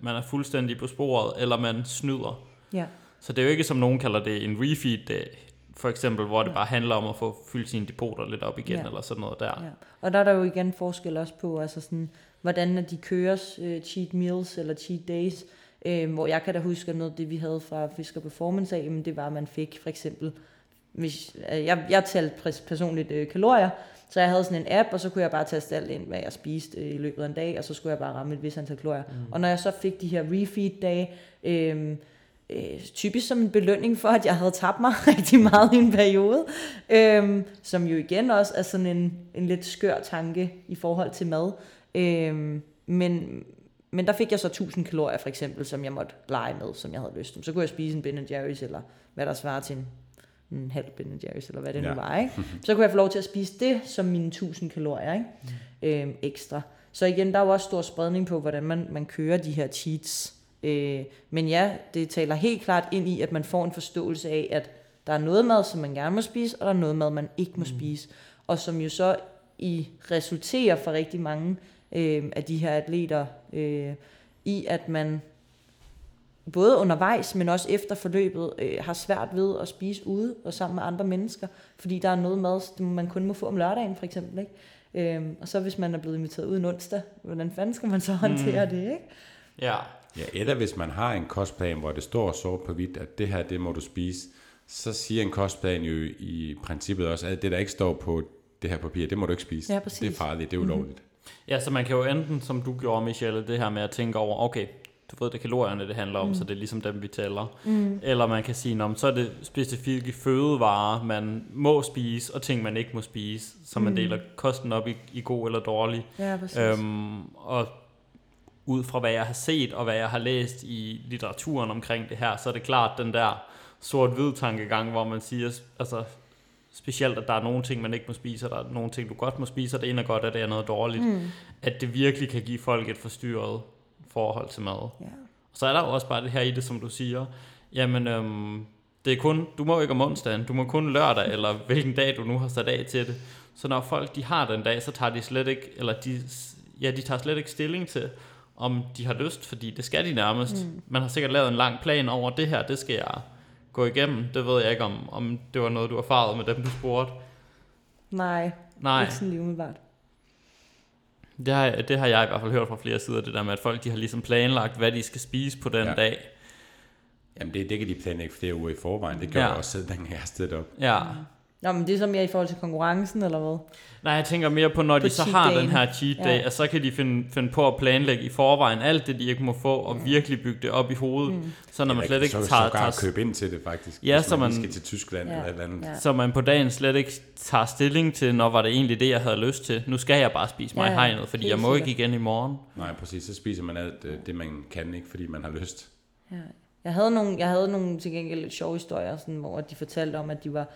man er fuldstændig på sporet, eller man snyder. Ja. Så det er jo ikke som nogen kalder det en refeed day for eksempel, hvor det ja. bare handler om at få fyldt sine depoter lidt op igen, ja. eller sådan noget der. Ja. Og der er der jo igen forskel også på, altså sådan, hvordan de køres, uh, cheat meals eller cheat days, uh, hvor jeg kan da huske, noget af det, vi havde fra Fisker Performance af, det var, at man fik for eksempel, hvis, uh, jeg, jeg talte personligt uh, kalorier, så jeg havde sådan en app, og så kunne jeg bare taste alt ind, hvad jeg spiste uh, i løbet af en dag, og så skulle jeg bare ramme et vis antal kalorier. Mm. Og når jeg så fik de her refeed-dage, uh, øh, typisk som en belønning for, at jeg havde tabt mig rigtig meget i en periode, øh, som jo igen også er sådan en, en lidt skør tanke i forhold til mad. Øh, men, men der fik jeg så 1000 kalorier for eksempel, som jeg måtte lege med, som jeg havde lyst til. Så kunne jeg spise en Ben Jerry's, eller hvad der svarer til en, en halv Ben Jerry's, eller hvad det ja. nu var. Ikke? Så kunne jeg få lov til at spise det som mine 1000 kalorier ikke? Mm. Øh, ekstra. Så igen, der er jo også stor spredning på, hvordan man, man kører de her cheats. Øh, men ja, det taler helt klart ind i, at man får en forståelse af, at der er noget mad, som man gerne må spise, og der er noget mad, man ikke må mm. spise. Og som jo så i resulterer for rigtig mange øh, af de her atleter øh, i, at man både undervejs, men også efter forløbet, øh, har svært ved at spise ude og sammen med andre mennesker, fordi der er noget mad, som man kun må få om lørdagen for eksempel. Ikke? Øhm, og så hvis man er blevet inviteret ud en onsdag, hvordan fanden skal man så håndtere mm. det? Ikke? Ja. Ja, eller hvis man har en kostplan, hvor det står sort på hvidt, at det her, det må du spise, så siger en kostplan jo i princippet også, at det, der ikke står på det her papir, det må du ikke spise. Ja, præcis. det er farligt, det er ulovligt. Mm-hmm. Ja, så man kan jo enten, som du gjorde, Michelle, det her med at tænke over, okay, du ved, det er kalorierne, det handler om, mm. så det er ligesom dem, vi tæller. Mm. Eller man kan sige, så er det specifikke fødevarer, man må spise, og ting, man ikke må spise, så man mm. deler kosten op i, i god eller dårlig. Ja, præcis. Øhm, og ud fra hvad jeg har set, og hvad jeg har læst i litteraturen omkring det her, så er det klart den der sort-hvid tankegang, hvor man siger, altså specielt at der er nogle ting, man ikke må spise, og der er nogle ting, du godt må spise, og det ene er godt, og det er noget dårligt. Mm. At det virkelig kan give folk et forstyrret forhold til mad. Ja. Og så er der jo også bare det her i det, som du siger, jamen øhm, det er kun, du må ikke om onsdagen, du må kun lørdag, eller hvilken dag du nu har sat af til det. Så når folk de har den dag, så tager de slet ikke, eller de, ja, de tager slet ikke stilling til, om de har lyst, fordi det skal de nærmest. Mm. Man har sikkert lavet en lang plan over det her, det skal jeg gå igennem. Det ved jeg ikke, om, om det var noget, du erfarede med dem, du spurgte. Nej, Nej. ikke sådan lige umiddelbart. Det har, det har jeg i hvert fald hørt fra flere sider, det der med, at folk de har ligesom planlagt, hvad de skal spise på den ja. dag. Jamen det, det kan de planlægge flere uger i forvejen. Det gør ja. jeg også selv, dengang jeg har op. Ja. Mm. Nå, men det er så mere i forhold til konkurrencen, eller hvad? Nej, jeg tænker mere på, når på de så har den her cheat day, ja. at så kan de finde, finde på at planlægge i forvejen alt det, de ikke må få, og mm. virkelig bygge det op i hovedet. Mm. Så når man slet ikke så, tager... Så tager købe ind til det, faktisk. Ja, så man, skal til Tyskland ja. eller et eller andet. Ja. Så man på dagen slet ikke tager stilling til, når var det egentlig det, jeg havde lyst til. Nu skal jeg bare spise mig ja, hegnet, fordi jeg må ikke igen i morgen. Nej, præcis. Så spiser man alt øh, det, man kan, ikke fordi man har lyst. Ja. Jeg havde nogle, jeg havde nogle til gengæld sjove historier, sådan, hvor de fortalte om, at de var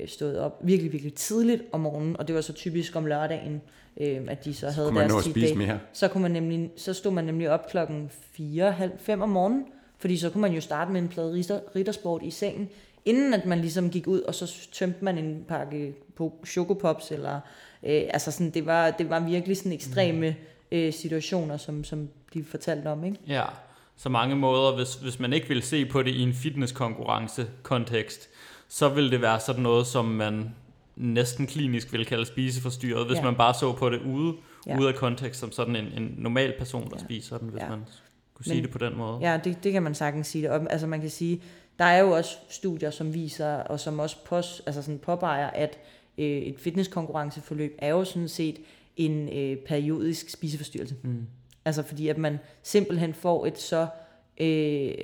øh, stået op virkelig, virkelig tidligt om morgenen, og det var så typisk om lørdagen, øh, at de så, så havde deres spise mere. Så, kunne man nemlig, så stod man nemlig op klokken 4, halv 5 om morgenen, fordi så kunne man jo starte med en plade riddersport i sengen, inden at man ligesom gik ud, og så tømte man en pakke på chokopops, eller øh, altså sådan, det var, det var virkelig sådan ekstreme øh, situationer, som, som de fortalte om, ikke? Ja, så mange måder, hvis, hvis man ikke vil se på det i en fitnesskonkurrence kontekst, så vil det være sådan noget, som man næsten klinisk vil kalde spiseforstyrret, hvis ja. man bare så på det ude, ja. ude af kontekst, som sådan en, en normal person, der ja. spiser den, hvis ja. man kunne sige Men, det på den måde. Ja, det, det kan man sagtens sige. Det. Altså man kan sige, der er jo også studier, som viser, og som også pås, altså sådan påpeger, at øh, et fitnesskonkurrenceforløb er jo sådan set en øh, periodisk spiseforstyrrelse. Mm. Altså fordi at man simpelthen får et så øh,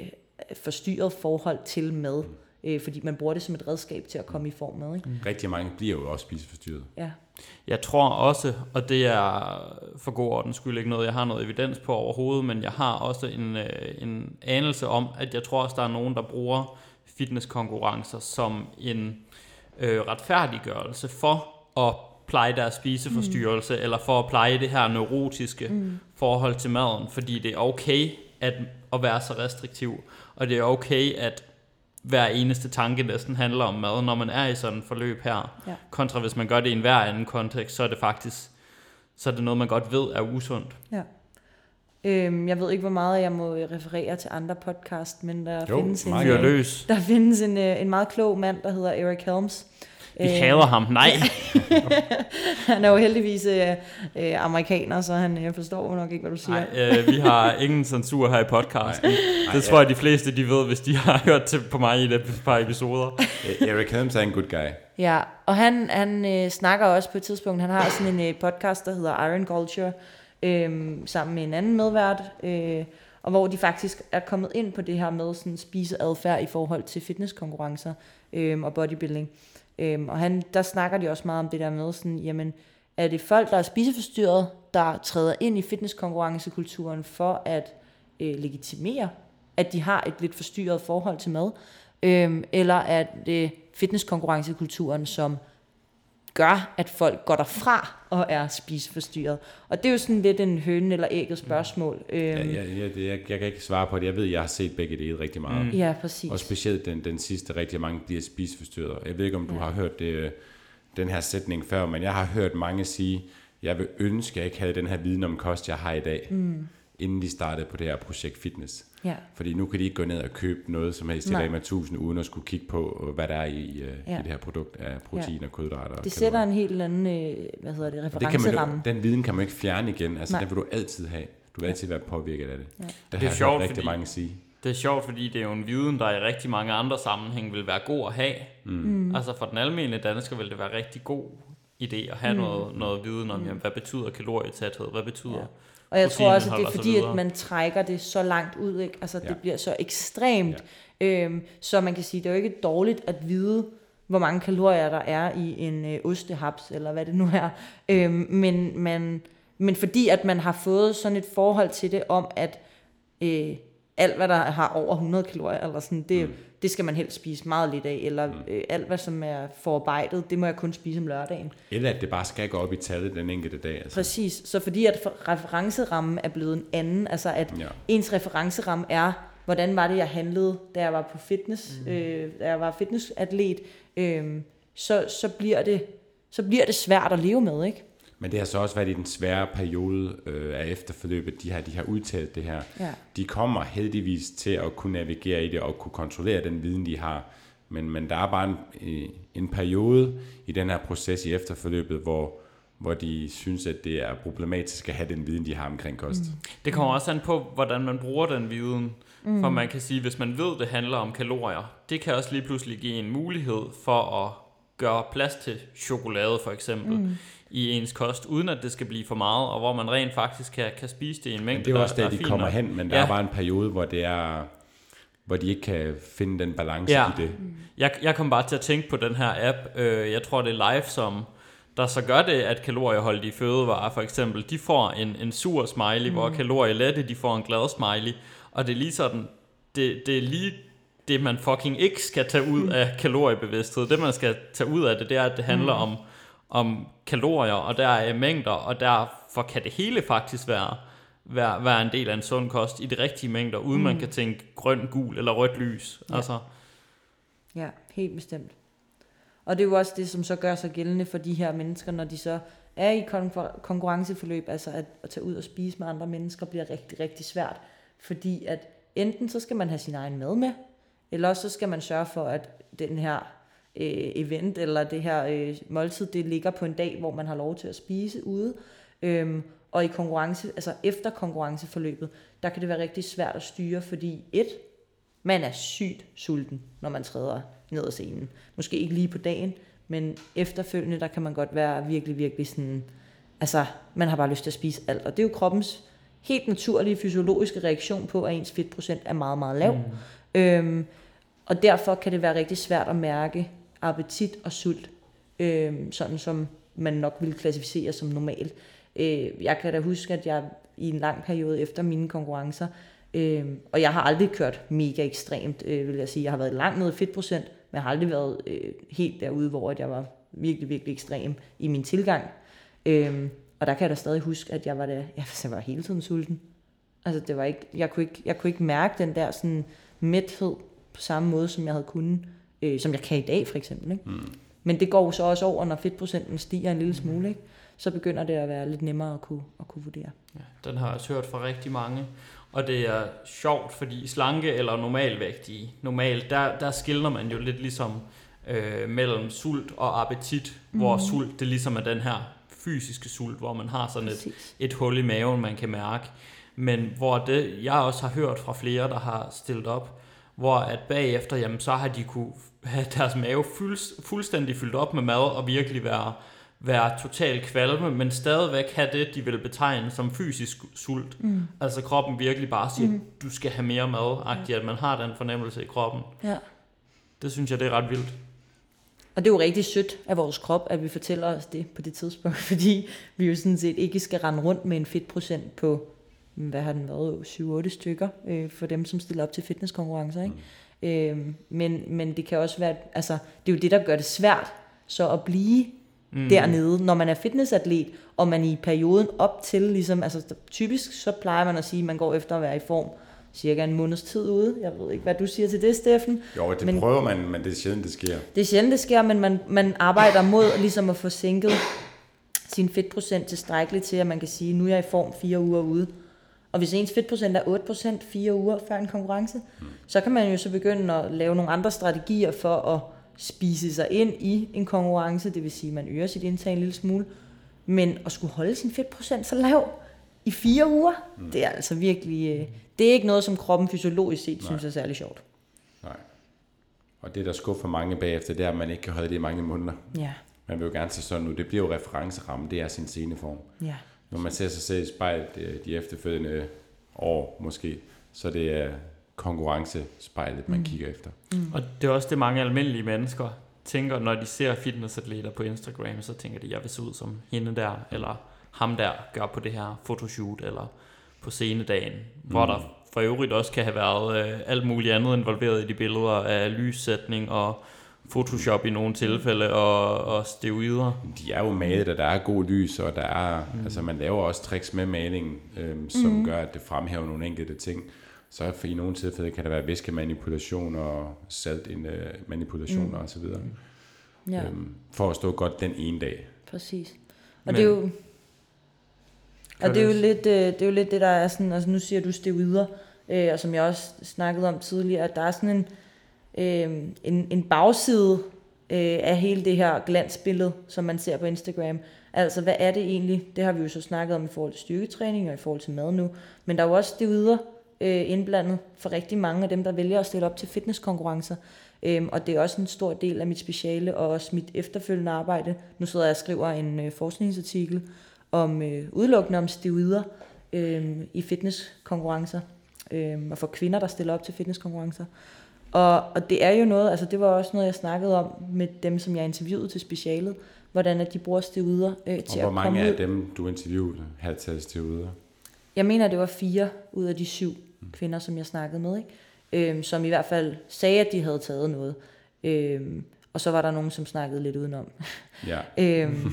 forstyrret forhold til mad. Øh, fordi man bruger det som et redskab til at komme i form med. Ikke? Mm. Rigtig mange bliver jo også spiseforstyrret. Ja. Jeg tror også, og det er for god ordens skyld ikke noget, jeg har noget evidens på overhovedet, men jeg har også en, øh, en anelse om, at jeg tror også, der er nogen, der bruger fitnesskonkurrencer som en øh, retfærdiggørelse for at pleje deres spiseforstyrrelse, mm. eller for at pleje det her neurotiske mm. forhold til maden, fordi det er okay at, at være så restriktiv, og det er okay at hver eneste tanke næsten handler om mad, når man er i sådan et forløb her. Ja. Kontra hvis man gør det i en hver anden kontekst, så er det faktisk så er det noget, man godt ved er usundt. Ja. Øhm, jeg ved ikke, hvor meget jeg må referere til andre podcast, men der jo, findes en, løs. der findes en, øh, en meget klog mand, der hedder Eric Helms, vi øh, hader ham, nej. han er jo heldigvis øh, øh, amerikaner, så han øh, forstår nok ikke, hvad du siger. Nej, øh, vi har ingen censur her i podcasten. Nej. Det nej, tror jeg, de fleste de ved, hvis de har hørt til på mig i et par episoder. Eric Helms er en good guy. Ja, og han, han øh, snakker også på et tidspunkt, han har sådan en øh, podcast, der hedder Iron Culture, øh, sammen med en anden medvært, øh, og hvor de faktisk er kommet ind på det her med sådan spiseadfærd i forhold til fitnesskonkurrencer øh, og bodybuilding. Øhm, og han, der snakker de også meget om det der med, sådan, jamen, er det folk, der er spiseforstyrret, der træder ind i fitnesskonkurrencekulturen for at øh, legitimere, at de har et lidt forstyrret forhold til mad, øhm, eller er det fitnesskonkurrencekulturen, som gør, at folk går derfra og er spiseforstyrret. Og det er jo sådan lidt en høne eller ægget spørgsmål. Ja, ja, ja, det, jeg, jeg kan ikke svare på det. Jeg ved, jeg har set begge dele rigtig meget. Mm. Ja, præcis. Og specielt den, den sidste, rigtig mange bliver spiseforstyrret. Jeg ved ikke, om du ja. har hørt det, den her sætning før, men jeg har hørt mange sige, jeg vil ønske, at jeg ikke havde den her viden om kost, jeg har i dag. Mm. Inden de startede på det her projekt fitness. Ja. Fordi nu kan de ikke gå ned og købe noget som helst til. Rema 1000, uden at skulle kigge på, hvad der er i, øh, Ja. i det her produkt af protein og kulhydrater. og Det sætter kalorier. en helt anden, øh, hvad hedder det, Og det kan man, referenceramme. den viden kan man ikke fjerne igen. Altså, Nej. den vil du altid have. Du vil altid være påvirket af det. Ja. Det, Det er har sjovt, rigtig fordi- mange sige. Det er sjovt, fordi det er jo en viden, der i rigtig mange andre sammenhæng vil være god at have. Mm. Altså for den almindelige dansker vil det være rigtig god idé at have mm. noget, noget viden om, jamen, hvad betyder kalorietæthed, hvad betyder... Ja. Og jeg tror også, at det er fordi, at man trækker det så langt ud. Ikke? Altså, det Ja. bliver så ekstremt. Ja. Øhm, så man kan sige, det er jo ikke dårligt at vide, hvor mange kalorier der er i en øh, ostehaps, eller hvad det nu er. Øhm, men, man, men fordi at man har fået sådan et forhold til det om, at øh, alt, hvad der har over 100 kalorier, eller sådan, det, mm. Det skal man helst spise meget lidt af, eller øh, alt, hvad som er forarbejdet, det må jeg kun spise om lørdagen. Eller at det bare skal gå op i tallet den enkelte dag. Altså. Præcis. Så fordi at referencerammen er blevet en anden, altså at Ja. ens referenceramme er, hvordan var det, jeg handlede, da jeg var på fitness, mm. øh, da jeg var fitnessatlet, øh, så, så, bliver det, så bliver det svært at leve med, ikke? Men det har så også været i den svære periode øh, af efterforløbet, de har, de har udtalt det her. Ja. De kommer heldigvis til at kunne navigere i det og kunne kontrollere den viden, de har. Men, men der er bare en, en periode i den her proces i efterforløbet, hvor, hvor de synes, at det er problematisk at have den viden, de har omkring kost. Mm. Det kommer også an på, hvordan man bruger den viden. Mm. For man kan sige, hvis man ved, det handler om kalorier, det kan også lige pludselig give en mulighed for at gøre plads til chokolade for eksempel mm. I ens kost, uden at det skal blive for meget, og hvor man rent faktisk kan, kan spise det i en mængde, Men det er også der, der, der de kommer nok. hen, men der Ja. er bare en periode, hvor det er hvor de ikke kan finde den balance Ja. i det. Jeg, jeg kom bare til at tænke på den her app, øh, jeg tror det er Live, som der så gør det, at kalorieholdige fødevarer for eksempel, de får en, en sur smiley, mm. hvor kalorielette, de får en glad smiley, og det er lige sådan, det, det er lige det, man fucking ikke skal tage ud af kaloriebevidsthed. Det, man skal tage ud af det, det er, at det handler om, om kalorier, og der er mængder, og derfor kan det hele faktisk være, være, være en del af en sund kost i de rigtige mængder, uden mm. man kan tænke grøn, gul eller rødt lys. Ja. Altså, Ja, helt bestemt. Og det er jo også det, som så gør sig gældende for de her mennesker, når de så er i konkur- konkurrenceforløb, altså at, at tage ud og spise med andre mennesker, bliver rigtig, rigtig svært. Fordi at enten så skal man have sin egen mad med, eller også så skal man sørge for, at den her øh, event, eller det her øh, måltid, det ligger på en dag, hvor man har lov til at spise ude. Øhm, og i konkurrence, altså efter konkurrenceforløbet, der kan det være rigtig svært at styre, fordi et, man er sygt sulten, når man træder ned ad scenen. Måske ikke lige på dagen, men efterfølgende, der kan man godt være virkelig, virkelig sådan, altså, man har bare lyst til at spise alt. Og det er jo kroppens helt naturlige fysiologiske reaktion på, at ens fedtprocent er meget, meget lav. Mm. Øhm, og derfor kan det være rigtig svært at mærke appetit og sult, øh, sådan som man nok ville klassificere som normalt. Øh, jeg kan da huske, at jeg i en lang periode efter mine konkurrencer, øh, og jeg har aldrig kørt mega ekstremt, øh, vil jeg sige. Jeg har været langt nede i fedtprocent, men jeg har aldrig været øh, helt derude, hvor at jeg var virkelig, virkelig ekstrem i min tilgang. Øh, og der kan jeg da stadig huske, at jeg var, der, jeg var hele tiden sulten. Altså, det var ikke, jeg, kunne ikke, jeg kunne ikke mærke den der sådan, mæthed på samme måde, som jeg havde kunnet, øh, som jeg kan i dag for eksempel. Ikke? Mm. Men det går så også over, når fedtprocenten stiger en lille smule, ikke? så begynder det at være lidt nemmere at kunne, at kunne vurdere. Ja, den har jeg også hørt fra rigtig mange. Og det er sjovt, fordi slanke eller normalvægtige, normalt, der, der skiller man jo lidt ligesom øh, mellem sult og appetit, mm. hvor sult det ligesom er den her fysiske sult, hvor man har sådan et, et hul i maven, man kan mærke. Men hvor det, jeg også har hørt fra flere, der har stillet op, hvor at bagefter, jamen, så har de kunne have deres mave fuld, fuldstændig fyldt op med mad og virkelig være, være totalt kvalme, men stadigvæk have det, de vil betegne som fysisk sult. Mm. Altså kroppen virkelig bare siger, mm. du skal have mere mad, at man har den fornemmelse i kroppen. Ja. Det synes jeg, det er ret vildt. Og det er jo rigtig sødt af vores krop, at vi fortæller os det på det tidspunkt, fordi vi jo sådan set ikke skal rende rundt med en fedtprocent på, hvad har den været, 7-8 stykker øh, for dem, som stiller op til fitnesskonkurrencer. Ikke? Mm. Øh, men, men det kan også være, altså det er jo det, der gør det svært, så at blive mm. dernede, når man er fitnessatlet, og man i perioden op til, ligesom, altså typisk så plejer man at sige, at man går efter at være i form cirka en måneds tid ude. Jeg ved ikke, hvad du siger til det, Steffen. Jo, det Men- prøver man, men det er sjældent, det sker. Det er sjældent, det sker, men man, man arbejder mod ligesom at få sænket sin fedtprocent tilstrækkeligt til, at man kan sige, nu er jeg i form fire uger ude. Og hvis ens fedtprocent er 8% fire uger før en konkurrence, mm. så kan man jo så begynde at lave nogle andre strategier for at spise sig ind i en konkurrence, det vil sige, at man øger sit indtag en lille smule, men at skulle holde sin fedtprocent så lav i fire uger, mm. det er altså virkelig, øh, det er ikke noget, som kroppen fysiologisk set Nej. synes er særlig sjovt. Nej. Og det, der skuffer mange bagefter, det er, at man ikke kan holde det i mange måneder. Ja. Man vil jo gerne se sådan ud. Det bliver jo referenceramme, det er sin sceneform. Ja. Når man ser sig selv i spejlet de efterfølgende år måske, så det er konkurrencespejlet, man mm. kigger efter. Mm. Og det er også det, mange almindelige mennesker tænker, når de ser fitnessatleter på Instagram, så tænker de, jeg vil se ud som hende der, eller ham der gør på det her fotoshoot, eller på scenedagen, mm. hvor der for øvrigt også kan have været øh, alt muligt andet involveret i de billeder af lyssætning og Photoshop i nogle tilfælde og, og steroider. De er jo malet, og der er god lys, og der er, mm. altså man laver også tricks med maling, øhm, som mm. gør, at det fremhæver nogle enkelte ting. Så for i nogle tilfælde kan der være væskemanipulation og saltmanipulationer mm. osv. Ja. Øhm, for at stå godt den ene dag. Præcis. Og Men, det er jo... Og det er jo lidt øh, det, er jo lidt det der er sådan, altså nu siger du steroider, øh, og som jeg også snakkede om tidligere, at der er sådan en, øh, Øhm, en, en bagside øh, af hele det her glansbillede, som man ser på Instagram. Altså, hvad er det egentlig? Det har vi jo så snakket om i forhold til styrketræning og i forhold til mad nu. Men der er jo også steroider øh, indblandet for rigtig mange af dem, der vælger at stille op til fitnesskonkurrencer. Øhm, og det er også en stor del af mit speciale og også mit efterfølgende arbejde. Nu sidder jeg og skriver en øh, forskningsartikel om øh, udelukkende om steroider øh, i fitnesskonkurrencer. Øh, og for kvinder, der stiller op til fitnesskonkurrencer. Og, og det er jo noget, altså det var også noget, jeg snakkede om med dem, som jeg interviewede til specialet, hvordan at de bruger steroider øh, til og hvor mange af dem, du interviewede, havde taget steroider? Jeg mener, det var fire ud af de syv kvinder, som jeg snakkede med, ikke? Øhm, som i hvert fald sagde, at de havde taget noget. Øhm, og så var der nogen, som snakkede lidt udenom. Ja. øhm,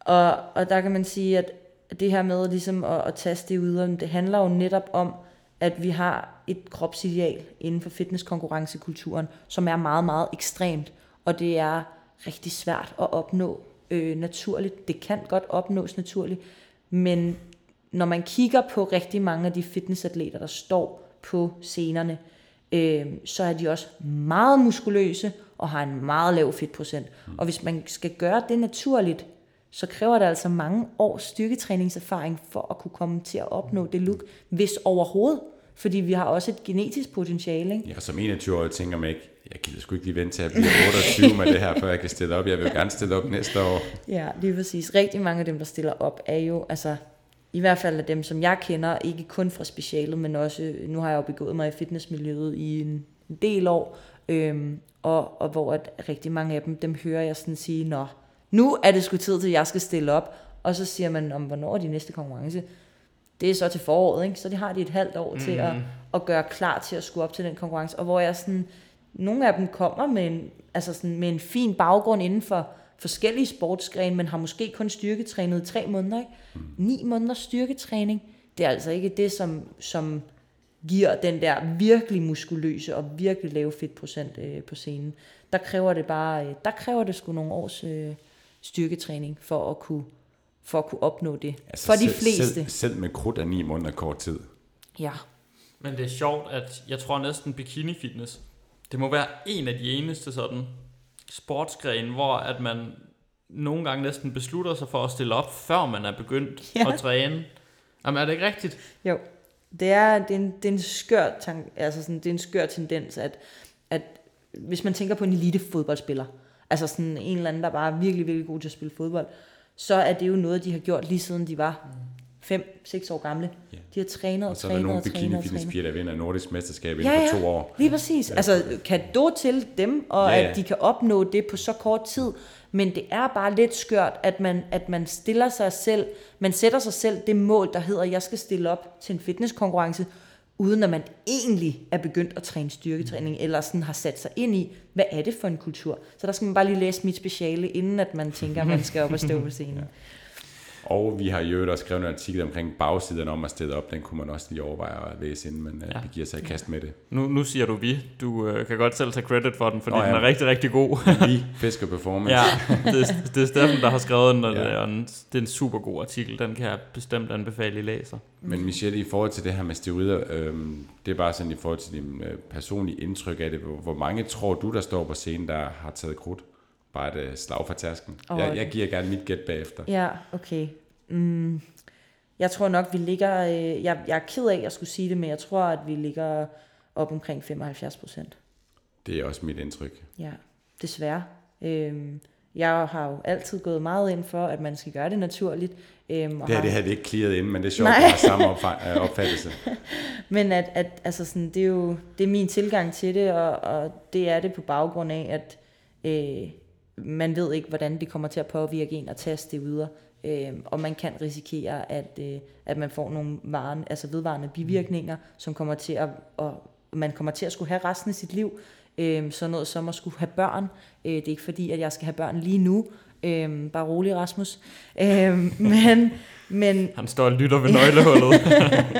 og, og der kan man sige, at det her med ligesom at, at tage steroider, det handler jo netop om, at vi har et kropsideal inden for fitnesskonkurrencekulturen, som er meget, meget ekstremt, og det er rigtig svært at opnå øh, naturligt. Det kan godt opnås naturligt, men når man kigger på rigtig mange af de fitnessatleter, der står på scenerne, øh, så er de også meget muskuløse og har en meget lav fedtprocent. Og hvis man skal gøre det naturligt, så kræver det altså mange års styrketræningserfaring for at kunne komme til at opnå det look, hvis overhovedet. Fordi vi har også et genetisk potentiale. Ikke? Ja, som 21-årig tænker man ikke, jeg gider sgu ikke lige vente til at blive 28 med det her, før jeg kan stille op. Jeg vil gerne stille op næste år. Ja, lige præcis. Rigtig mange af dem, der stiller op, er jo, altså i hvert fald af dem, som jeg kender, ikke kun fra specialet, men også, nu har jeg jo begået mig i fitnessmiljøet i en, en del år, øhm, og, og hvor at rigtig mange af dem, dem hører jeg sådan sige, nå, nu er det sgu tid til, at jeg skal stille op, og så siger man, om hvornår er de næste konkurrence? Det er så til foråret, ikke? så det har de et halvt år mm. til at, mhm. at gøre klar til at skulle op til den konkurrence, og hvor jeg sådan, nogle af dem kommer med en, altså sådan, med en fin baggrund inden for forskellige sportsgrene, men har måske kun styrketrænet i tre måneder. Ikke? Mm. Ni måneders styrketræning, det er altså ikke det, som, som giver den der virkelig muskuløse og virkelig lave fedtprocent øh, på scenen. Der kræver det bare, øh, der kræver det sgu nogle års øh, styrketræning for at kunne for at kunne opnå det. Altså for de fleste. Selv, selv med krudt af ni måneder kort tid. Ja. Men det er sjovt, at jeg tror næsten bikini fitness, det må være en af de eneste sådan sportsgren, hvor at man nogle gange næsten beslutter sig for at stille op, før man er begyndt ja. at træne. Jamen er det ikke rigtigt? Jo, det er, det er, en, det er en skør tank, altså sådan, det er en skør tendens, at, at hvis man tænker på en elite fodboldspiller, altså sådan en eller anden, der bare er virkelig, virkelig god til at spille fodbold, så er det jo noget, de har gjort lige siden de var 5-6 år gamle. Yeah. De har trænet og, og trænet og trænet. Så er der nogle bikini der vinder nordisk mesterskab ja, ja, for to år. lige præcis. Altså, kan du til dem, og ja, ja. at de kan opnå det på så kort tid. Men det er bare lidt skørt, at man, at man stiller sig selv, man sætter sig selv det mål, der hedder, jeg skal stille op til en fitnesskonkurrence, uden at man egentlig er begyndt at træne styrketræning, eller sådan har sat sig ind i, hvad er det for en kultur. Så der skal man bare lige læse mit speciale, inden at man tænker, at man skal op og stå på scenen. Og vi har jo også skrevet en artikel omkring bagsiden om at stille op. Den kunne man også lige overveje at læse, inden man ja. giver sig i kast med det. Nu, nu siger du vi. Du øh, kan godt selv tage credit for den, fordi oh, ja. den er rigtig, rigtig god. vi, Fisker Performance. ja, det, det er Steffen, der har skrevet den, og ja. det, er en, det er en super god artikel. Den kan jeg bestemt anbefale, I læser. Men Michelle, i forhold til det her med steroider, øh, det er bare sådan i forhold til din øh, personlige indtryk af det. Hvor, hvor mange tror du, der står på scenen, der har taget krudt? Bare et øh, slag for tasken. Oh, jeg, jeg giver gerne mit gæt bagefter. Ja, okay. Mm, jeg tror nok, vi ligger... Øh, jeg, jeg er ked af, at jeg skulle sige det, men jeg tror, at vi ligger op omkring 75 procent. Det er også mit indtryk. Ja, desværre. Øhm, jeg har jo altid gået meget ind for, at man skal gøre det naturligt. Øhm, og det her, har... det havde vi ikke clearet ind, men det er sjovt, at have samme øh, opfattelse. men at, at altså sådan, det er jo det er min tilgang til det, og, og det er det på baggrund af, at øh, man ved ikke, hvordan det kommer til at påvirke en at taste det videre. Øh, og man kan risikere, at, øh, at man får nogle varen, altså vedvarende bivirkninger, som kommer til at, og man kommer til at skulle have resten af sit liv. Øh, sådan noget som at skulle have børn. Øh, det er ikke fordi, at jeg skal have børn lige nu. Øh, bare rolig, Rasmus. Øh, men, men, Han står og lytter ved nøglehullet.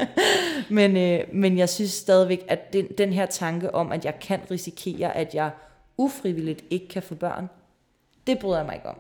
men, øh, men jeg synes stadigvæk, at den, den her tanke om, at jeg kan risikere, at jeg ufrivilligt ikke kan få børn, det bryder jeg mig ikke om.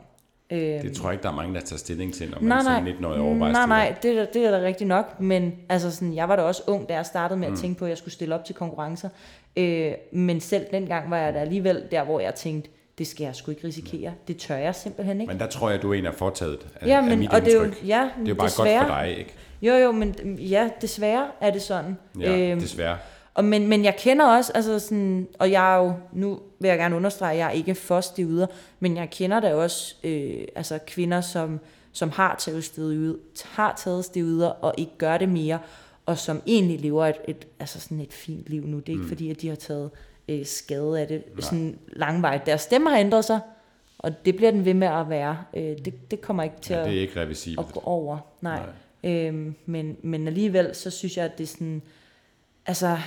Øhm, det tror jeg ikke, der er mange, der tager stilling til, når man nej, som 19 år overvejer Nej, nej, det er, det er da rigtigt nok, men altså sådan, jeg var da også ung, da jeg startede med at mm. tænke på, at jeg skulle stille op til konkurrencer. Øh, men selv dengang var jeg da alligevel der, hvor jeg tænkte, det skal jeg sgu ikke risikere. Det tør jeg simpelthen ikke. Men der tror jeg, du er en af fortaget af, ja, men, af mit og det er jo, ja, det er jo bare desværre, godt for dig, ikke? Jo, jo, men ja, desværre er det sådan. Ja, øhm, desværre. Og men, men jeg kender også, altså sådan, og jeg er jo, nu vil jeg gerne understrege, at jeg er ikke for stivuder, men jeg kender da også øh, altså kvinder, som, som har taget stivuder, har taget stivuder og ikke gør det mere, og som egentlig lever et, et, altså sådan et fint liv nu. Det er ikke mm. fordi, at de har taget øh, skade af det Nej. sådan langvejt. Deres stemme har ændret sig, og det bliver den ved med at være. Øh, det, det kommer ikke til ja, det er ikke at, at gå over. Nej. Nej. Øhm, men, men alligevel, så synes jeg, at det er sådan... Altså,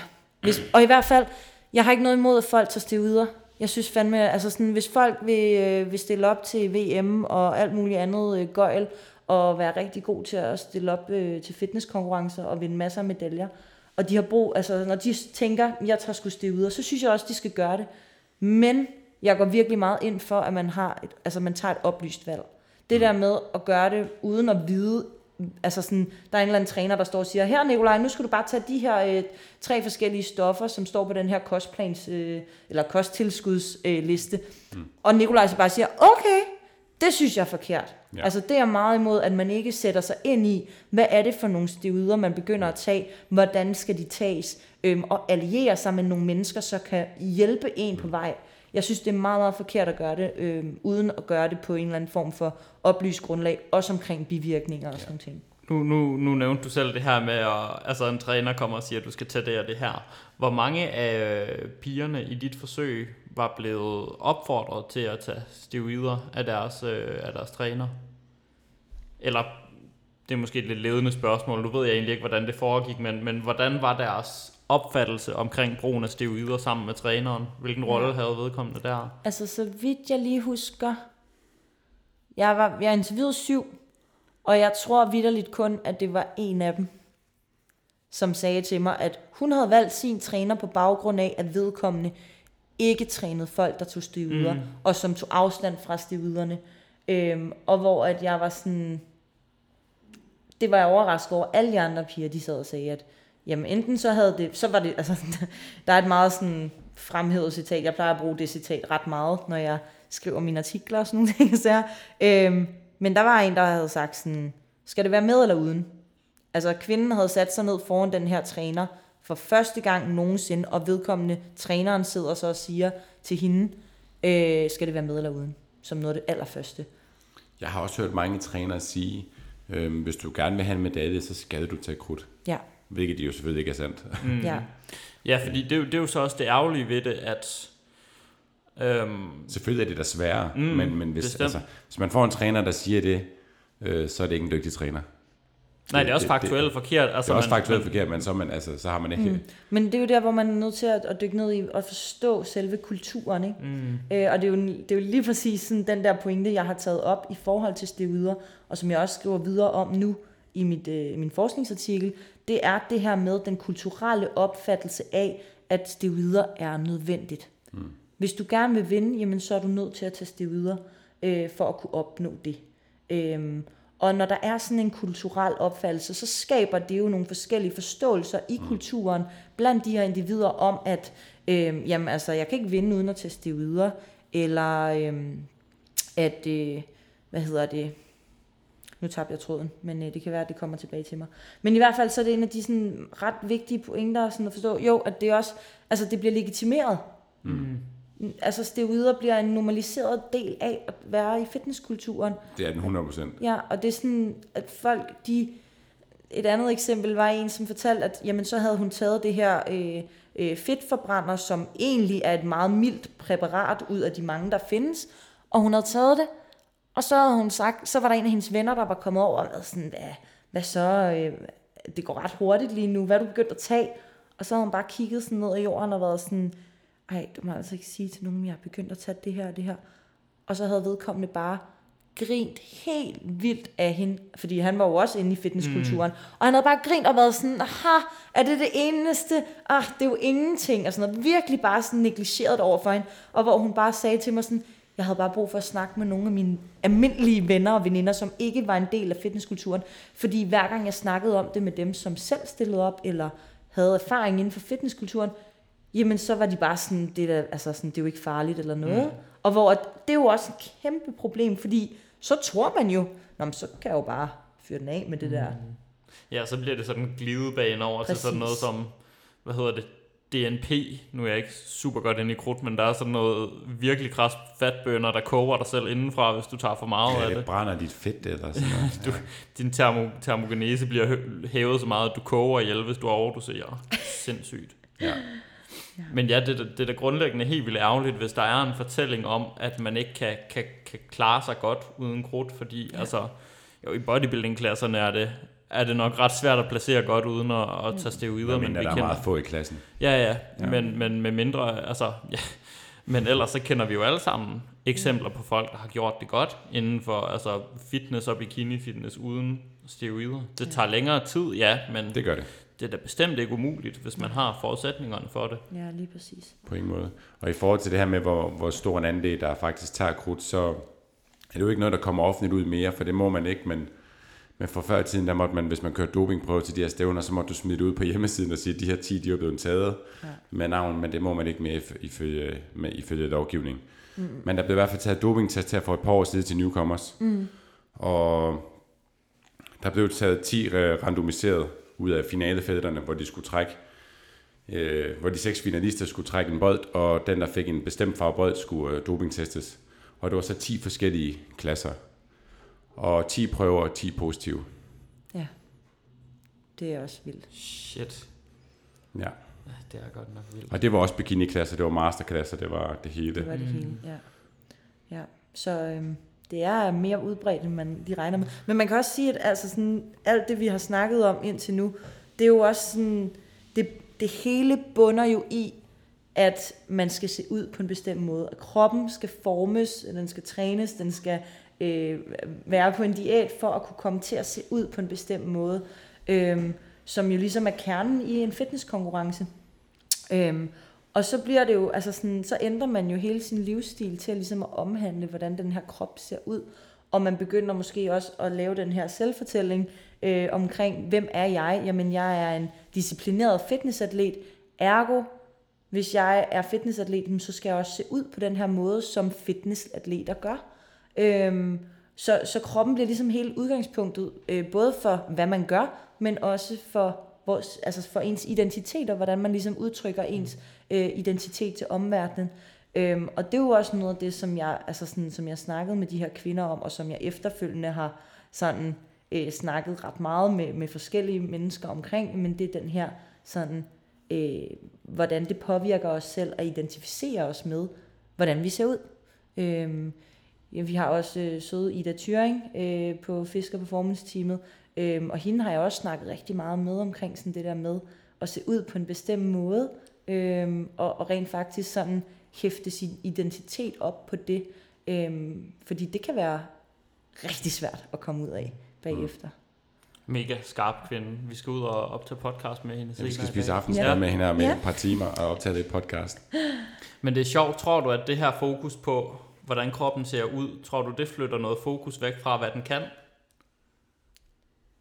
hvis, og i hvert fald, jeg har ikke noget imod, at folk tager stivuder. Jeg synes fandme, altså sådan, hvis folk vil, øh, vil stille op til VM og alt muligt andet øh, gøjl, og være rigtig god til at stille op øh, til fitnesskonkurrencer og vinde masser af medaljer, og de har brug, altså når de tænker, jeg tager sgu stivuder, så synes jeg også, de skal gøre det. Men jeg går virkelig meget ind for, at man har et, altså man tager et oplyst valg. Det der med at gøre det uden at vide altså sådan, der er en eller anden træner, der står og siger, her Nikolaj, nu skal du bare tage de her øh, tre forskellige stoffer, som står på den her kostplans, øh, eller kosttilskudsliste. Øh, mm. Og Nikolaj så bare siger, okay, det synes jeg er forkert. Ja. Altså det er meget imod, at man ikke sætter sig ind i, hvad er det for nogle stivuder, man begynder at tage, hvordan skal de tages, øhm, og alliere sig med nogle mennesker, så kan hjælpe en på vej. Jeg synes, det er meget, meget forkert at gøre det, øh, uden at gøre det på en eller anden form for oplyst grundlag, også omkring bivirkninger og ja. sådan ting. Nu, nu, nu nævnte du selv det her med, at altså en træner kommer og siger, at du skal tage det og det her. Hvor mange af pigerne i dit forsøg var blevet opfordret til at tage steroider af deres, øh, af deres træner? Eller det er måske et lidt ledende spørgsmål, nu ved jeg egentlig ikke, hvordan det foregik, men, men hvordan var deres opfattelse omkring brugen af steroider sammen med træneren? Hvilken rolle ja. havde vedkommende der? Altså, så vidt jeg lige husker, jeg var jeg interviewet syv, og jeg tror vidderligt kun, at det var en af dem, som sagde til mig, at hun havde valgt sin træner på baggrund af, at vedkommende ikke trænede folk, der tog steroider, mm. og som tog afstand fra steroiderne. Øhm, og hvor at jeg var sådan, det var jeg overrasket over, alle de andre piger, de sad og sagde, at Jamen enten så havde det, så var det, altså der er et meget sådan fremhævet citat, jeg plejer at bruge det citat ret meget, når jeg skriver mine artikler og sådan nogle ting. Så øhm, men der var en, der havde sagt sådan, skal det være med eller uden? Altså kvinden havde sat sig ned foran den her træner for første gang nogensinde, og vedkommende træneren sidder så og siger til hende, øh, skal det være med eller uden? Som noget af det allerførste. Jeg har også hørt mange trænere sige, øh, hvis du gerne vil have en medalje, så skal du tage krudt. Ja. Hvilket jo selvfølgelig ikke er sandt. Mm. Ja. ja, fordi det, det er jo så også det ærgerlige ved det, at... Øhm, selvfølgelig er det da sværere, mm, men, men hvis, altså, hvis man får en træner, der siger det, øh, så er det ikke en dygtig træner. Nej, det er også faktuelt det, forkert. Altså, det er også man, faktuelt man, forkert, men så, man, altså, så har man ikke... Mm. Men det er jo der, hvor man er nødt til at, at dykke ned i og forstå selve kulturen. Ikke? Mm. Øh, og det er, jo, det er jo lige præcis sådan, den der pointe, jeg har taget op i forhold til steroider, og som jeg også skriver videre om nu i mit, øh, min forskningsartikel, det er det her med den kulturelle opfattelse af, at steroider er nødvendigt. Mm. Hvis du gerne vil vinde, jamen, så er du nødt til at tage steroider øh, for at kunne opnå det. Øh, og når der er sådan en kulturel opfattelse, så skaber det jo nogle forskellige forståelser i mm. kulturen blandt de her individer om, at øh, jamen, altså, jeg kan ikke vinde uden at teste videre, eller øh, at, øh, hvad hedder det, nu tabte jeg tråden, men øh, det kan være, at det kommer tilbage til mig. Men i hvert fald, så er det en af de sådan, ret vigtige pointer sådan at forstå, jo, at det også, altså det bliver legitimeret. Mm altså steroider bliver en normaliseret del af at være i fitnesskulturen. Det er den 100%. Ja, og det er sådan, at folk, de... Et andet eksempel var en, som fortalte, at jamen, så havde hun taget det her øh, øh, fedtforbrænder, som egentlig er et meget mildt præparat ud af de mange, der findes, og hun havde taget det, og så havde hun sagt, så var der en af hendes venner, der var kommet over og været sådan, hvad, hvad så, øh, det går ret hurtigt lige nu, hvad er du begyndt at tage? Og så havde hun bare kigget sådan ned i jorden og været sådan, ej, du må altså ikke sige til nogen, jeg har begyndt at tage det her og det her. Og så havde vedkommende bare grint helt vildt af hende, fordi han var jo også inde i fitnesskulturen, mm. og han havde bare grint og været sådan, aha, er det det eneste? Ah, det er jo ingenting, og sådan noget, virkelig bare sådan negligeret over for hende, og hvor hun bare sagde til mig sådan, jeg havde bare brug for at snakke med nogle af mine almindelige venner og veninder, som ikke var en del af fitnesskulturen, fordi hver gang jeg snakkede om det med dem, som selv stillede op, eller havde erfaring inden for fitnesskulturen, jamen så var de bare sådan, det, der, altså sådan, det er jo ikke farligt eller noget. Mm. Og hvor det er jo også et kæmpe problem, fordi så tror man jo, Nå, men så kan jeg jo bare fyre den af med det mm. der. Ja, så bliver det sådan en glidebane over Præcis. til sådan noget som, hvad hedder det, DNP, nu er jeg ikke super godt inde i krudt, men der er sådan noget virkelig kras fatbønder, der koger dig selv indenfra, hvis du tager for meget ja, af det. det brænder dit fedt eller sådan noget. du, din termo, termogenese bliver hævet så meget, at du koger ihjel, hvis du overdoserer. Sindssygt. Ja. Ja. Men ja, det, det er da grundlæggende helt vildt ærgerligt, hvis der er en fortælling om, at man ikke kan, kan, kan klare sig godt uden krudt, fordi ja. altså, jo, i bodybuilding-klasserne er det, er det nok ret svært at placere godt uden at, at tage steroider. Men, men vi der kender, er meget få i klassen. Ja, ja, ja. Men, men med mindre, altså, ja. Men ellers så kender vi jo alle sammen eksempler på folk, der har gjort det godt inden for altså, fitness og bikini fitness uden steroider. Det tager længere tid, ja, men det gør det det er da bestemt ikke umuligt, hvis man har forudsætningerne for det. Ja, lige præcis. På en måde. Og i forhold til det her med, hvor, hvor stor en andel, der faktisk tager krudt, så er det jo ikke noget, der kommer offentligt ud mere, for det må man ikke, men, men for før i tiden, der måtte man, hvis man kørte dopingprøve til de her stævner, så måtte du smide det ud på hjemmesiden og sige, at de her 10, de er blevet taget ja. med navn, men det må man ikke mere ifølge, med, ifølge lovgivning. Mm. Men der blev i hvert fald taget dopingtest her for et par år siden til newcomers. Mm. Og der blev taget 10 randomiserede ud af finalefelterne, hvor de skulle trække øh, hvor de seks finalister skulle trække en bold, og den, der fik en bestemt farve bold, skulle øh, dopingtestes. Og det var så 10 forskellige klasser. Og 10 prøver og 10 positive. Ja. Det er også vildt. Shit. Ja. Det er godt nok vildt. Og det var også bikini-klasser, det var masterklasser, det var det hele. Det var det hele, ja. Ja, så øhm, det er mere udbredt, end man lige regner med. Men man kan også sige, at altså sådan, alt det, vi har snakket om indtil nu, det er jo også sådan, det, det hele bunder jo i, at man skal se ud på en bestemt måde. At kroppen skal formes, den skal trænes, den skal øh, være på en diæt for at kunne komme til at se ud på en bestemt måde. Øh, som jo ligesom er kernen i en fitnesskonkurrence. Øh, og så bliver det jo, altså sådan, så ændrer man jo hele sin livsstil til at, ligesom at omhandle, hvordan den her krop ser ud. Og man begynder måske også at lave den her selvfortælling øh, omkring, hvem er jeg? Jamen, jeg er en disciplineret fitnessatlet. Ergo, hvis jeg er fitnessatlet, så skal jeg også se ud på den her måde, som fitnessatleter gør. Øhm, så, så kroppen bliver ligesom hele udgangspunktet, øh, både for hvad man gør, men også for, vores, altså for ens identitet, og hvordan man ligesom udtrykker ens øh, identitet til omverdenen. Øhm, og det er jo også noget af det, som jeg, altså sådan, som jeg snakkede med de her kvinder om, og som jeg efterfølgende har sådan, øh, snakket ret meget med, med forskellige mennesker omkring, men det er den her sådan, øh, hvordan det påvirker os selv at identificere os med, hvordan vi ser ud. Øhm, ja, vi har også øh, søde Ida Thuring øh, på Fisker Performance Teamet, Øhm, og hende har jeg også snakket rigtig meget med omkring sådan det der med at se ud på en bestemt måde, øhm, og, og rent faktisk sådan hæfte sin identitet op på det, øhm, fordi det kan være rigtig svært at komme ud af bagefter. Mega skarp kvinde. Vi skal ud og optage podcast med hende. Ja, vi skal spise aftensmad Ja. med hende her med Ja. et par timer og optage det podcast. Men det er sjovt. Tror du, at det her fokus på, hvordan kroppen ser ud, tror du, det flytter noget fokus væk fra, hvad den kan?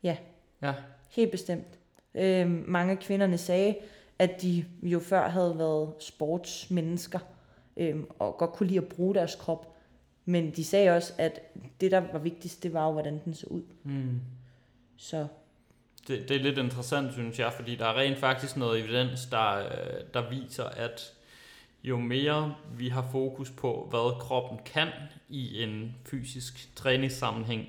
Ja. Ja. Helt bestemt. Øhm, mange af kvinderne sagde, at de jo før havde været sportsmennesker, øhm, og godt kunne lide at bruge deres krop. Men de sagde også, at det, der var vigtigst, det var jo, hvordan den så ud. Mm. Så Det, det er lidt interessant, synes jeg, fordi der er rent faktisk noget evidens, der, øh, der viser, at jo mere vi har fokus på, hvad kroppen kan i en fysisk træningssammenhæng,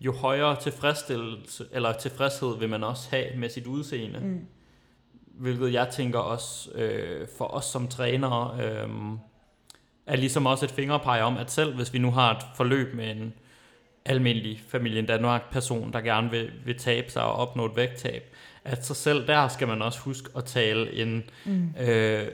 jo højere tilfredsstillelse eller tilfredshed vil man også have med sit udseende. mm, Hvilket jeg tænker også øh, for os som trænere øh, er ligesom også et fingerpege om, at selv hvis vi nu har et forløb med en almindelig familien Danmark person, der gerne vil, vil tabe sig og opnå et vægttab, at så selv der skal man også huske at tale en mm, øh,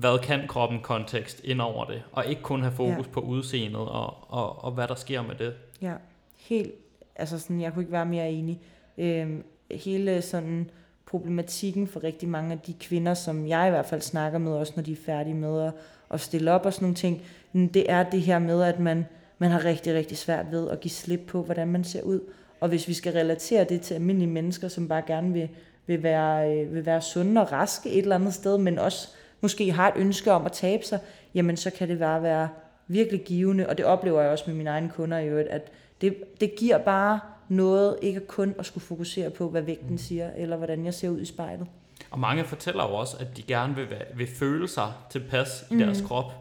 hvad kan kroppen kontekst ind over det, og ikke kun have fokus Ja. på udseendet og, og, og hvad der sker med det. ja, helt, altså sådan, jeg kunne ikke være mere enig. Øhm, hele sådan problematikken for rigtig mange af de kvinder, som jeg i hvert fald snakker med, også når de er færdige med at, at stille op og sådan nogle ting, det er det her med, at man, man har rigtig, rigtig svært ved at give slip på, hvordan man ser ud. Og hvis vi skal relatere det til almindelige mennesker, som bare gerne vil, vil, være, øh, vil være sunde og raske et eller andet sted, men også måske har et ønske om at tabe sig, jamen så kan det bare være virkelig givende, og det oplever jeg også med mine egne kunder i øvrigt, at det, det giver bare noget, ikke kun at skulle fokusere på, hvad vægten siger, eller hvordan jeg ser ud i spejlet. Og mange fortæller jo også, at de gerne vil, vil føle sig tilpas i Mhm. deres krop.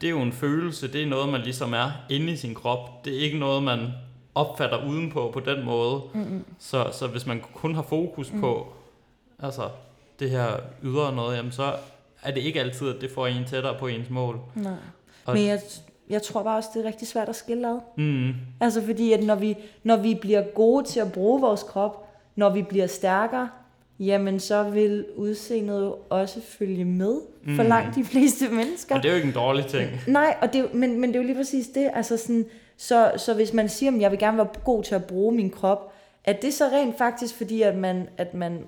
Det er jo en følelse, det er noget, man ligesom er inde i sin krop. Det er ikke noget, man opfatter udenpå på den måde. Mm-mm. Så, så hvis man kun har fokus på altså, det her ydre noget, jamen så er det ikke altid, at det får en tættere på ens mål. Nej. Og- Men jeg, jeg tror bare også, det er rigtig svært at skille ad. Mm. Altså fordi, at når vi, når vi bliver gode til at bruge vores krop, når vi bliver stærkere, jamen så vil udseendet jo også følge med for Mm. langt de fleste mennesker. Men det er jo ikke en dårlig ting. Nej, og det, men, men det er jo lige præcis det. Altså sådan, så, så hvis man siger, at jeg vil gerne være god til at bruge min krop, er det så rent faktisk fordi, at man, at man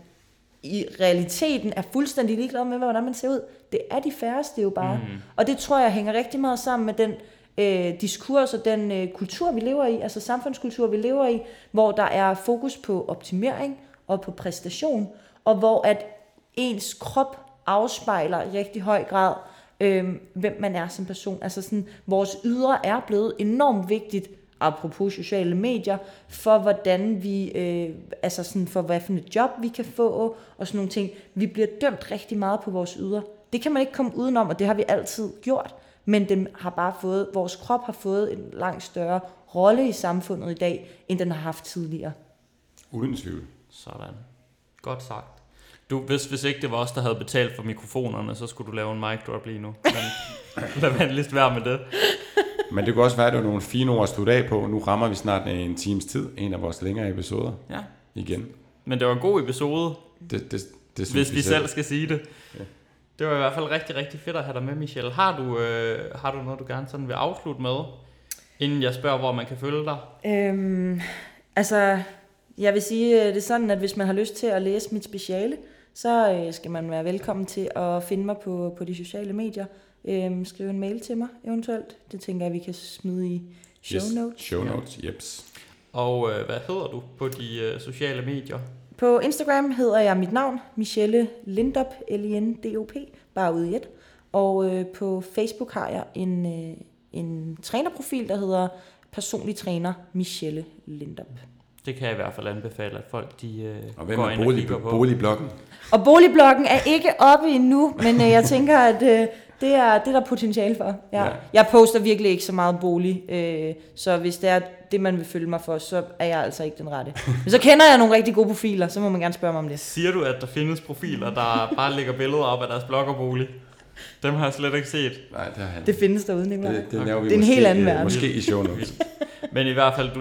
i realiteten er fuldstændig ligeglad med, hvordan man ser ud? Det er de færreste jo bare. Mm. Og det tror jeg hænger rigtig meget sammen med den øh, diskurs og den øh, kultur, vi lever i, altså samfundskultur, vi lever i, hvor der er fokus på optimering og på præstation, og hvor at ens krop afspejler i rigtig høj grad, øh, hvem man er som person. Altså sådan, vores ydre er blevet enormt vigtigt, apropos sociale medier, for hvordan vi, øh, altså sådan for hvad for et job vi kan få, og sådan nogle ting. Vi bliver dømt rigtig meget på vores ydre. Det kan man ikke komme udenom, og det har vi altid gjort. Men den har bare fået, vores krop har fået en langt større rolle i samfundet i dag, end den har haft tidligere. Uden tvivl. Sådan. Godt sagt. Du, hvis, hvis ikke det var os, der havde betalt for mikrofonerne, så skulle du lave en mic drop lige nu. Men lad venligst være med det. Men det kunne også være, at det var nogle fine ord at slutte af på. Nu rammer vi snart en times tid, en af vores længere episoder Ja. igen. Men det var en god episode, Det, det, det synes hvis vi selv skal sige det. Ja. Det var i hvert fald rigtig, rigtig fedt at have dig med, Michelle. Har du, øh, har du noget, du gerne sådan vil afslutte med, inden jeg spørger, hvor man kan følge dig? Øhm, altså, jeg vil sige øh, det er sådan, at hvis man har lyst til at læse mit speciale, så øh, skal man være velkommen til at finde mig på, på de sociale medier. Øhm, skrive en mail til mig eventuelt. Det tænker jeg, vi kan smide i show Yes, notes. Show notes, jeps. Og øh, hvad hedder du på de øh, sociale medier? På Instagram hedder jeg mit navn, Michelle Lindop, L-I-N-D-O-P, bare ude i et. Og øh, på Facebook har jeg en, øh, en trænerprofil, der hedder personlig træner Michelle Lindop. Det kan jeg i hvert fald anbefale, at folk de, øh, Og hvem går er ind og bolig, kigger på. boligbloggen? Og boligbloggen er ikke oppe endnu, men øh, jeg tænker, at øh, det, er, det er der potentiale for. Ja. Ja. Jeg poster virkelig ikke så meget bolig, øh, så hvis det er det, man vil følge mig for, så er jeg altså ikke den rette. Men så kender jeg nogle rigtig gode profiler, så må man gerne spørge mig om det. Siger du, at der findes profiler, der bare lægger billeder op af deres bloggerbolig? Dem har jeg slet ikke set. Nej, det har han. Det findes derude, Nicolaj. det, det, vi Det er en helt anden øh, verden. Måske i show notes. Men i hvert fald, du,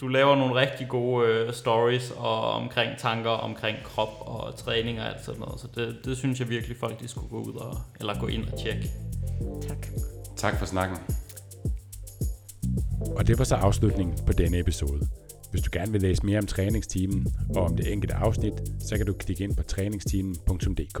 du laver nogle rigtig gode øh, stories og omkring tanker omkring krop og træning og alt sådan noget. Så det, det synes jeg virkelig folk de skulle gå ud og eller gå ind og tjekke. Tak. Tak for snakken. Og det var så afslutningen på denne episode. Hvis du gerne vil læse mere om træningsteamen og om det enkelte afsnit, så kan du klikke ind på træningsteamen.dk.